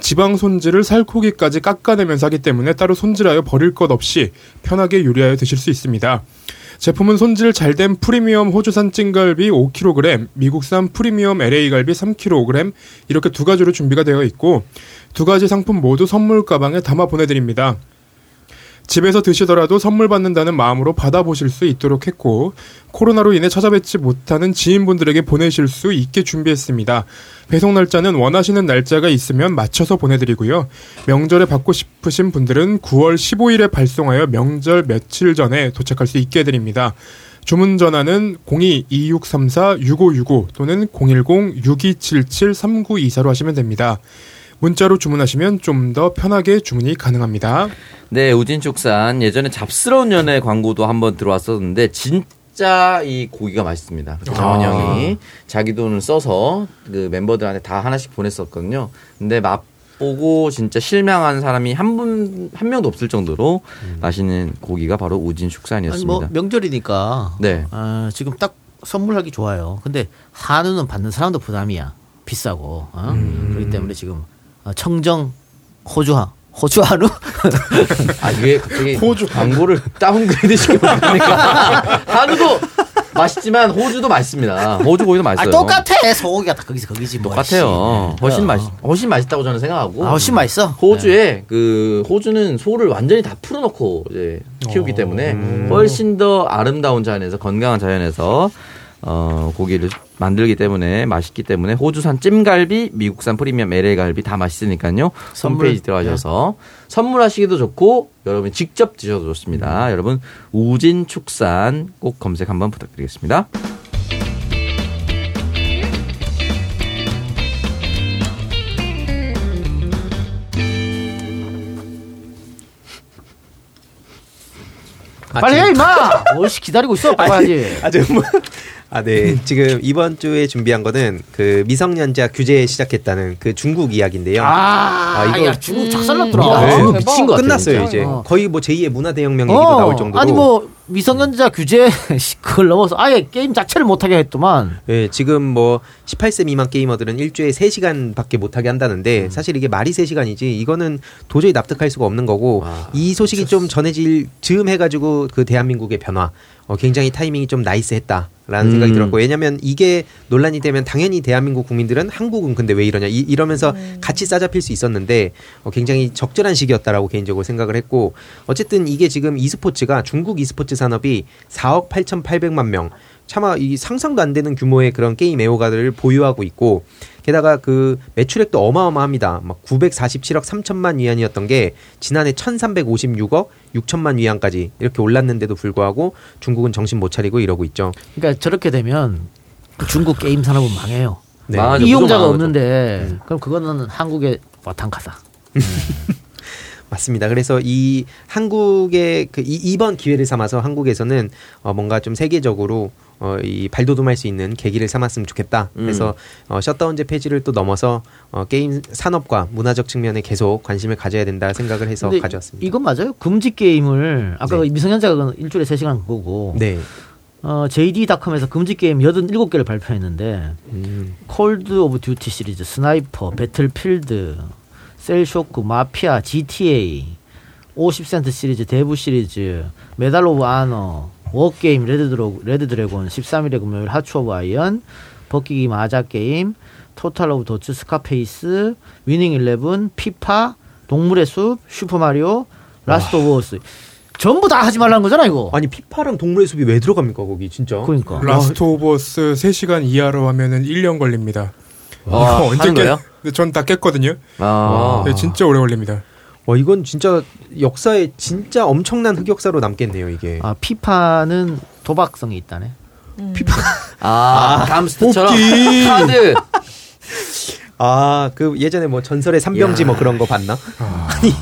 지방 손질을 살코기까지 깎아내면서 하기 때문에 따로 손질하여 버릴 것 없이 편하게 요리하여 드실 수 있습니다. 제품은 손질 잘 된 프리미엄 호주산 찐갈비 5kg, 미국산 프리미엄 LA 갈비 3kg 이렇게 두 가지로 준비가 되어 있고 두 가지 상품 모두 선물 가방에 담아 보내드립니다. 집에서 드시더라도 선물 받는다는 마음으로 받아보실 수 있도록 했고 코로나로 인해 찾아뵙지 못하는 지인분들에게 보내실 수 있게 준비했습니다. 배송 날짜는 원하시는 날짜가 있으면 맞춰서 보내드리고요. 명절에 받고 싶으신 분들은 9월 15일에 발송하여 명절 며칠 전에 도착할 수 있게 해드립니다. 주문 전화는 02-2634-6565 또는 010-6277-3924로 하시면 됩니다. 문자로 주문하시면 좀 더 편하게 주문이 가능합니다. 네, 우진축산 예전에 잡스러운 연애 광고도 한번 들어왔었는데 진짜 이 고기가 맛있습니다. 그래서 정원 아. 형이 자기 돈을 써서 그 멤버들한테 다 하나씩 보냈었거든요. 근데 맛 보고 진짜 실망한 사람이 한 분 한 명도 없을 정도로 맛있는 고기가 바로 아니 우진 축산이었습니다. 뭐 명절이니까 네. 어, 지금 딱 선물하기 좋아요. 근데 한우는 받는 사람도 부담이야. 비싸고 어? 그렇기 때문에 지금 어, 청정 호주 한 호주 한우 아 이게 갑자기 호주 광고를 다운그레이드 시켜버리니까 한우도 맛있지만 호주도 맛있습니다. 호주 고기도 아, 맛있어요. 똑같아 소고기가 다 거기서 거기지 뭐, 똑같아요. 씨. 훨씬 어. 맛 훨씬 맛있다고 저는 생각하고. 아, 훨씬 맛있어? 호주에 그 호주는 소를 완전히 다 풀어놓고 이제 키우기 때문에 훨씬 더 아름다운 자연에서 건강한 자연에서 어 고기를 만들기 때문에 맛있기 때문에 호주산 찜갈비, 미국산 프리미엄 LA 갈비 다 맛있으니까요. 선물. 홈페이지 들어가셔서 선물하시기도 좋고 여러분 직접 드셔도 좋습니다. 여러분 우진 축산 꼭 검색 한번 부탁드리겠습니다. 빨리 해 임마 뭘씨 기다리고 있어 빨리 해야지 아, 저 뭐, 아, 네. 지금 이번 주에 준비한 거는 그 미성년자 규제 시작했다는 그 중국 이야기인데요. 아, 야, 중국 작살났더라. 네. 중국 미친 것 같아, 끝났어요. 이제. 어. 거의 뭐 제2의 문화 대혁명 얘기도 어, 나올 정도로. 아니 뭐 미성년자 규제 그걸 넘어서 아예 게임 자체를 못 하게 했더만 예, 지금 뭐 18세 미만 게이머들은 일주일에 3시간밖에 못하게 한다는데 음. 사실 이게 말이 3시간이지 이거는 도저히 납득할 수가 없는 거고 이 소식이 좀 전해질 즈음 해가지고 그 대한민국의 변화 어, 굉장히 타이밍이 좀 나이스했다 라는 음. 생각이 들었고 왜냐면 이게 논란이 되면 당연히 대한민국 국민들은 한국은 근데 왜 이러냐 이, 러면서 같이 싸잡힐 수 있었는데 어, 굉장히 적절한 시기였다라고 개인적으로 생각을 했고 어쨌든 이게 지금 e스포츠가 중국 e스포츠 산업이 4억 8,800만 명 차마 이 상상도 안 되는 규모의 그런 게임 애호가들을 보유하고 있고 게다가 그 매출액도 어마어마합니다. 막 947억 3천만 위안이었던 게 지난해 1,356억 6천만 위안까지 이렇게 올랐는데도 불구하고 중국은 정신 못 차리고 이러고 있죠. 그러니까 저렇게 되면 그 중국 게임 산업은 망해요. 네. 망하죠. 이용자가 없는데 그럼 그거는 한국의 와탕카사. 맞습니다. 그래서 이 한국의 그 이, 이번 기회를 삼아서 한국에서는 어 뭔가 좀 세계적으로 어 이 발돋움할 수 있는 계기를 삼았으면 좋겠다. 음. 그래서 어 셧다운제 폐지를 또 넘어서 어 게임 산업과 문화적 측면에 계속 관심을 가져야 된다 생각을 해서 가져왔습니다. 이건 맞아요? 금지 게임을 아까 그 미성년자가 일주일에 3시간 그거고 네. 어, JD.com에서 금지 게임 87개를 발표했는데 음. 콜 오브 듀티 시리즈, 스나이퍼, 배틀필드, 셀쇼크, 마피아, GTA, 50센트 시리즈, 대부 시리즈, 메달 오브 아너, 워게임, 레드드로, 레드드래곤, 13일의 금요일, 하츠 오브 아이언, 벗기기 마자 게임, 토탈 오브 도츠, 스카페이스, 위닝 일레븐, 피파, 동물의 숲, 슈퍼마리오, 라스트 오브 어스. 전부 다 하지 말라는 거잖아, 이거. 아니, 피파랑 동물의 숲이 왜 들어갑니까, 거기, 진짜? 그러니까. 라스트 오브 어스 3시간 이하로 하면은 1년 걸립니다. 아, 이거 하는 거예요? 근데 전 다 깼거든요. 아. 네, 진짜 오래 걸립니다. 와, 이건 진짜 역사에 진짜 엄청난 흑역사로 남겠네요, 이게. 아, 피파는 도박성이 있다네. 피파. 아, 감스트처럼 뽑기. 카드. 아, 그 예전에 뭐 전설의 삼병지 야. 뭐 그런 거 봤나? 아니,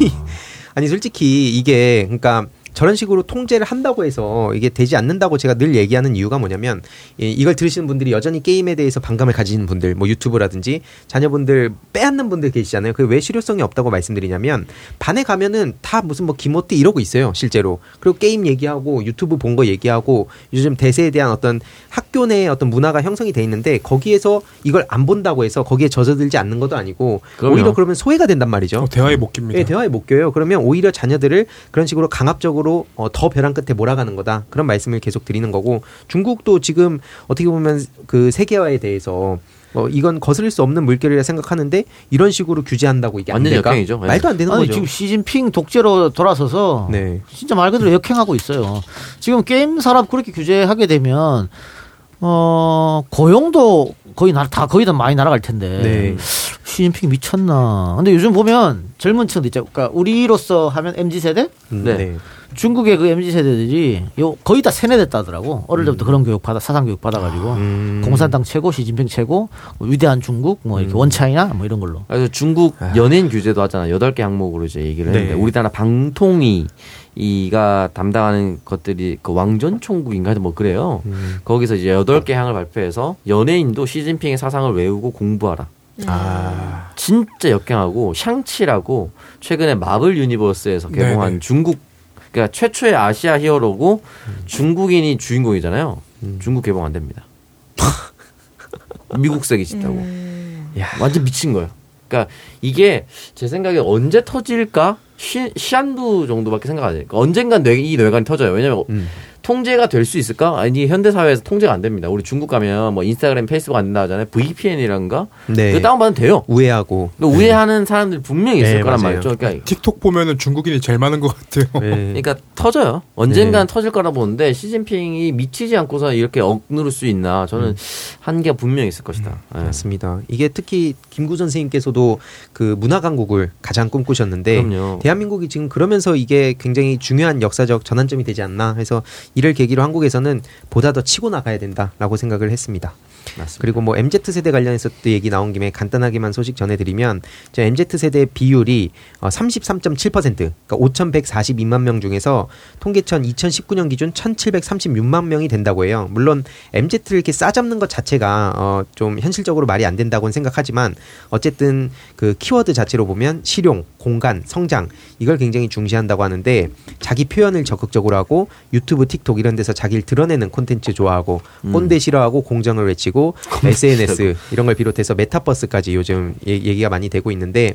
아니 솔직히 이게 그러니까 저런 식으로 통제를 한다고 해서 이게 되지 않는다고 제가 늘 얘기하는 이유가 뭐냐면 이- 이걸 들으시는 분들이 여전히 게임에 대해서 반감을 가지는 분들 뭐 유튜브라든지 자녀분들 빼앗는 분들 계시잖아요. 그왜 실효성이 없다고 말씀드리냐면 반에 가면은 다 무슨 뭐 기모띠 이러고 있어요. 실제로. 그리고 게임 얘기하고 유튜브 본 거 얘기하고 요즘 대세에 대한 어떤 학교 내에 어떤 문화가 형성이 돼 있는데 거기에서 이걸 안 본다고 해서 거기에 젖어들지 않는 것도 아니고 그럼요. 오히려 그러면 소외가 된단 말이죠. 대화의 목깁니다. 네, 대화에 못 껴요. 그러면 오히려 자녀들을 그런 식으로 강압적으로 어, 더 벼랑 끝에 몰아가는 거다. 그런 말씀을 계속 드리는 거고 중국도 지금 어떻게 보면 그 세계화에 대해서 어, 이건 거스를 수 없는 물결이라 생각하는데 이런 식으로 규제한다고 이게 안 완전 될까? 역행이죠. 네. 말도 안 되는 아니, 거죠. 지금 시진핑 독재로 돌아서서 네. 진짜 말 그대로 역행하고 있어요. 지금 게임 산업 그렇게 규제하게 되면 어 고용도 거의 나, 다 거의 다 많이 날아갈 텐데 네. 시진핑 미쳤나? 근데 요즘 보면 젊은 층들 있죠. 그러니까 우리로서 하면 mz 세대, 네. 중국의 그 mz 세대들이 요 거의 다 세뇌됐다더라고. 어릴 때부터 그런 교육 받아 사상 교육 받아가지고 공산당 최고, 시진핑 최고, 뭐 위대한 중국, 뭐 이렇게 원차이나 뭐 이런 걸로. 그래서 중국 연예인 규제도 하잖아. 여덟 개 항목으로 이제 얘기를 했는데 네. 우리나라 방통위 이가 담당하는 것들이 그 왕전 총국인가 뭐 그래요. 거기서 이제 여덟 개 항을 발표해서 연예인도 시진핑의 사상을 외우고 공부하라. 아. 진짜 역행하고 샹치라고 최근에 마블 유니버스에서 개봉한 네네. 중국 그러니까 최초의 아시아 히어로고 중국인이 주인공이잖아요. 중국 개봉 안 됩니다. 미국색이 짙다고. 완전 미친 거예요. 그러니까 이게 제 생각에 언제 터질까? 시, 시한부 정도밖에 생각 안 해요. 그러니까 언젠간 뇌, 이 뇌관이 터져요. 왜냐면 통제가 될 수 있을까? 아니 현대 사회에서 통제가 안 됩니다. 우리 중국 가면 뭐 인스타그램, 페이스북 안 된다 하잖아요. VPN이란가? 네. 그거 다운 받으면 돼요. 우회하고. 근데 우회하는 사람들이 분명히 있을 네, 거란 맞아요. 말이죠. 그러니까 틱톡 보면은 중국인이 제일 많은 것 같아요. 그러니까 터져요. 언젠간 터질 거라 보는데 시진핑이 미치지 않고서 이렇게 억누를 수 있나? 저는 한계가 분명히 있을 것이다. 예. 맞습니다. 이게 특히 김구 선생님께서도 그 문화 강국을 가장 꿈꾸셨는데 그럼요. 대한민국이 지금 그러면서 이게 굉장히 중요한 역사적 전환점이 되지 않나 해서 이를 계기로 한국에서는 보다 더 치고 나가야 된다라고 생각을 했습니다. 그리고 뭐 MZ 세대 관련해서 또 얘기 나온 김에 간단하게만 소식 전해드리면 저 MZ 세대 비율이 어, 33.7% 그러니까 5,142만 명 중에서 통계청 2019년 기준 1,736만 명이 된다고 해요. 물론 MZ를 이렇게 싸잡는 것 자체가 어, 좀 현실적으로 말이 안 된다고는 생각하지만 어쨌든 그 키워드 자체로 보면 실용, 공간, 성장 이걸 굉장히 중시한다고 하는데 자기 표현을 적극적으로 하고 유튜브, 틱톡 이런 데서 자기를 드러내는 콘텐츠 좋아하고 음. 꼰대 싫어하고 공정을 외치고 SNS 이런 걸 비롯해서 메타버스까지 요즘 얘- 얘기가 많이 되고 있는데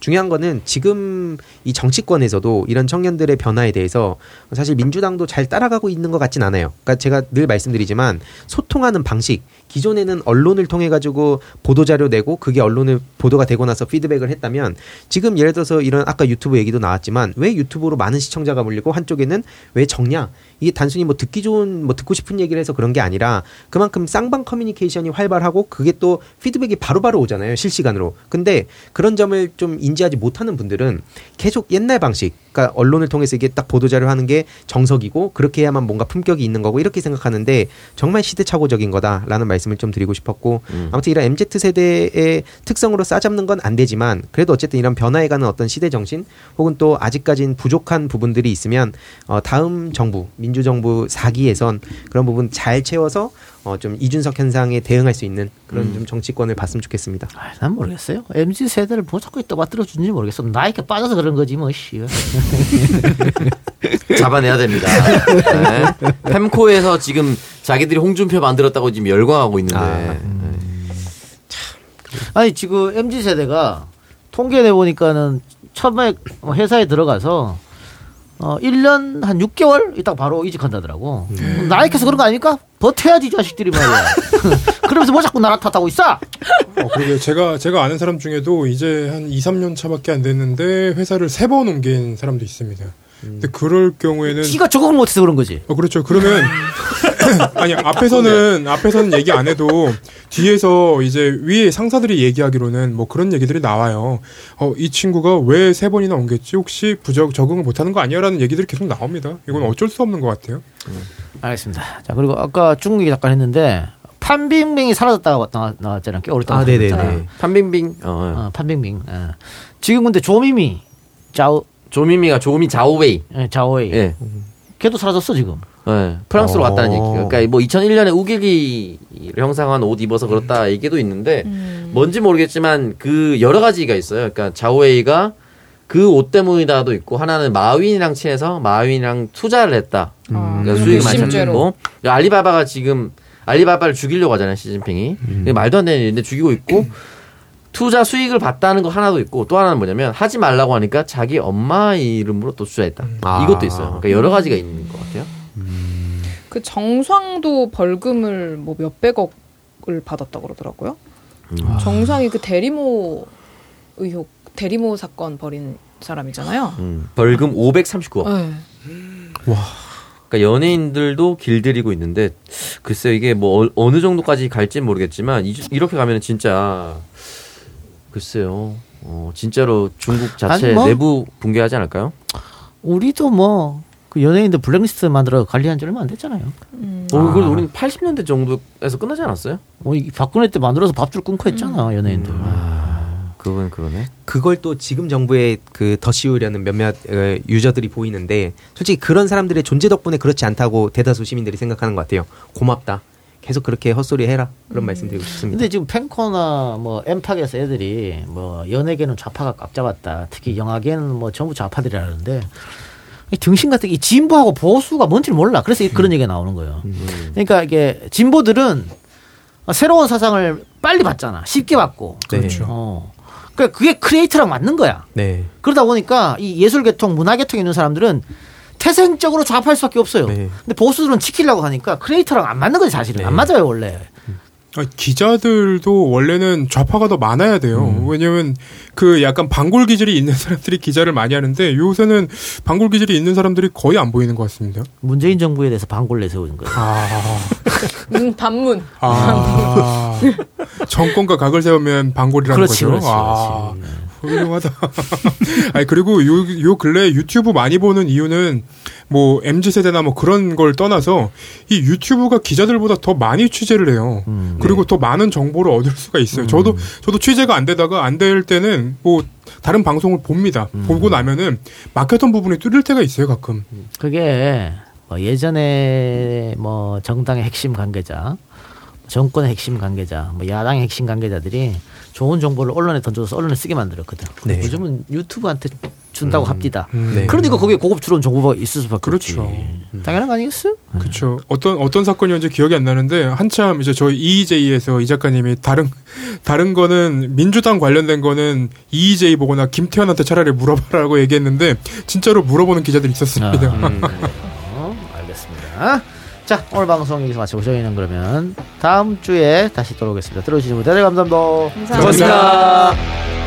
중요한 거는 지금 이 정치권에서도 이런 청년들의 변화에 대해서 사실 민주당도 잘 따라가고 있는 것 같진 않아요. 그러니까 제가 늘 말씀드리지만 소통하는 방식 기존에는 언론을 통해 가지고 보도 자료 내고 그게 언론에 보도가 되고 나서 피드백을 했다면 지금 예를 들어서 이런 아까 유튜브 얘기도 나왔지만 왜 유튜브로 많은 시청자가 몰리고 한쪽에는 왜 적냐? 이게 단순히 뭐 듣기 좋은 뭐 듣고 싶은 얘기를 해서 그런 게 아니라 그만큼 쌍방 커뮤니케이션이 활발하고 그게 또 피드백이 바로바로 오잖아요 실시간으로. 근데 그런 점을 좀 인지하지 못하는 분들은 계속 옛날 방식 그러니까 언론을 통해서 이게 딱 보도자료 하는 게 정석이고 그렇게 해야만 뭔가 품격이 있는 거고 이렇게 생각하는데 정말 시대착오적인 거다라는 말씀을 좀 드리고 싶었고 아무튼 이런 MZ 세대의 특성으로 싸잡는 건 안 되지만 그래도 어쨌든 이런 변화해가는 어떤 시대 정신 혹은 또 아직까진 부족한 부분들이 있으면 어, 다음 정부 민주 정부 4기에선 그런 부분 잘 채워서 어, 좀 이준석 현상에 대응할 수 있는 그런 음. 좀 정치권을 봤으면 좋겠습니다. 난 모르겠어요. MZ 세대를 뭐 자꾸 떠받들어 주는지 모르겠어. 나이가 빠져서 그런 거지 뭐 씨. 잡아내야 됩니다. 네. 펜코에서 지금 자기들이 홍준표 만들었다고 지금 열광하고 있는데. 아니 지금 MZ 세대가 통계 내 보니까는 처음에 회사에 들어가서 어 1년 한 6개월 있다가 바로 이직한다더라고. 나이켜서 그런 거 아닙니까? 버텨야지 이 자식들이 말이야. 그러면서 뭐 자꾸 나라 탓하고 있어? 어, 그러게 제가 제가 아는 사람 중에도 이제 한 2, 3년 차밖에 안 됐는데 회사를 세 번 옮긴 사람도 있습니다. 근데 그럴 경우에는 지가 적응을 못해서 그런 거지. 어 그렇죠. 그러면 아니 앞에서는 앞에서는 얘기 안 해도 뒤에서 이제 위에 상사들이 얘기하기로는 뭐 그런 얘기들이 나와요. 어 이 친구가 왜 세 번이나 옮겼지? 혹시 부적 적응을 못하는 거 아니야라는 얘기들이 계속 나옵니다. 이건 어쩔 수 없는 것 같아요. 알겠습니다. 자 그리고 아까 중국 얘기 잠깐 했는데 판빙빙이 사라졌다가 나왔, 나왔잖아요. 꽤 오랫동안. 아, 네네네. 사라졌잖아요. 판빙빙. 어, 판빙빙. 예. 지금 근데 조미미 자오 조미미가 조미 자오웨이. 예, 자오웨이. 예. 걔도 사라졌어 지금. 네, 프랑스로 어. 갔다는 얘기가. 그러니까 뭐 2001년에 우길기를 형상한 옷 입어서 그렇다 얘기도 있는데 뭔지 모르겠지만 그 여러 가지가 있어요. 그러니까 자오웨이가 그 옷 때문이다도 있고 하나는 마윈이랑 친해서 마윈이랑 투자를 했다. 그러니까 수익을 많이 욕심죄로. 찾고 알리바바가 지금 알리바바를 죽이려고 하잖아요 시진핑이. 이게 말도 안 되는 일인데 죽이고 있고 투자 수익을 봤다는 거 하나도 있고 또 하나는 뭐냐면 하지 말라고 하니까 자기 엄마 이름으로 또 투자했다. 아. 이것도 있어요. 그러니까 여러 가지가 있는 것 같아요. 그 정상도 벌금을 뭐 몇백억을 받았다 그러더라고요. 정상이 그 대리모 의혹, 대리모 사건 벌인 사람이잖아요. 음, 벌금 539억. 네. 그러니까 연예인들도 길들이고 있는데 글쎄요 이게 뭐 어, 어느 정도까지 갈지 모르겠지만 이, 이렇게 가면은 진짜 글쎄요 어, 진짜로 중국 자체 뭐. 내부 붕괴하지 않을까요? 우리도 뭐 그 연예인들 블랙리스트 만들어 관리한 지 얼마 안 됐잖아요. 어, 그래도 우리는 80년대 정도에서 끝나지 않았어요? 뭐이 박근혜 때 만들어서 밥줄 끊고 했잖아 연예인들. 그건 그러네. 그걸 또 지금 정부에 그더 씌우려는 몇몇 어, 유저들이 보이는데 솔직히 그런 사람들의 존재 덕분에 그렇지 않다고 대다수 시민들이 생각하는 것 같아요. 고맙다. 계속 그렇게 헛소리 해라. 그런 말씀드리고 싶습니다. 근데 지금 팬코나 뭐 엠팍에서 애들이 뭐 연예계는 좌파가 꽉 잡았다. 특히 영화계는 뭐 전부 좌파들이라는데 이 등신 같은 게이 진보하고 보수가 뭔지 몰라. 그래서 이- 그런 얘기가 나오는 거예요. 그러니까 이게 진보들은 새로운 사상을 빨리 받잖아. 쉽게 받고. 그렇죠. 어. 그러니까 그게 크리에이터랑 맞는 거야. 네. 그러다 보니까 이 예술 계통, 문화 계통에 있는 사람들은 태생적으로 좌파일 수밖에 없어요. 근데 보수들은 지키려고 하니까 크리에이터랑 안 맞는 거지 사실은. 안 맞아요 원래. 아, 기자들도 원래는 좌파가 더 많아야 돼요. 왜냐면 그 약간 반골 기질이 있는 사람들이 기자를 많이 하는데 요새는 반골 기질이 있는 사람들이 거의 안 보이는 것 같습니다. 문재인 정부에 대해서 반골 내세우는 거예요. 음, 반문. 아, 정권과 각을 세우면 반골이라는 그렇지, 거죠. 그렇지, 아, 훌륭하다. 아니 그리고 요, 요 근래 유튜브 많이 보는 이유는 뭐 MZ 세대나 뭐 그런 걸 떠나서 이 유튜브가 기자들보다 더 많이 취재를 해요. 음. 그리고 더 많은 정보를 얻을 수가 있어요. 저도 저도 취재가 안 되다가 안 될 때는 뭐 다른 방송을 봅니다. 음. 보고 나면은 막혔던 부분이 뚫릴 때가 있어요, 가끔. 그게 뭐 예전에 뭐 정당의 핵심 관계자 정권의 핵심 관계자, 뭐 야당의 핵심 관계자들이 좋은 정보를 언론에 던져서 언론에 쓰게 만들었거든. 네. 요즘은 유튜브한테 준다고 합디다. 음. 네. 그러니까 거기에 고급 주론 정보가 있을 수밖에 그렇죠. 없지. 당연한 거 아니겠어? 그렇죠. 어떤 어떤 사건이었는지 기억이 안 나는데 한참 이제 저희 EJ에서 이 작가님이 다른 다른 거는 민주당 관련된 거는 EJ 보거나 김태현한테 차라리 물어봐라고 얘기했는데 진짜로 물어보는 기자들이 있었습니다. 어, 알겠습니다. 자, 오늘 방송 여기서 마치고 저희는 그러면 다음 주에 다시 돌아오겠습니다. 들어주신 분들 감사합니다. 감사합니다. 고맙습니다.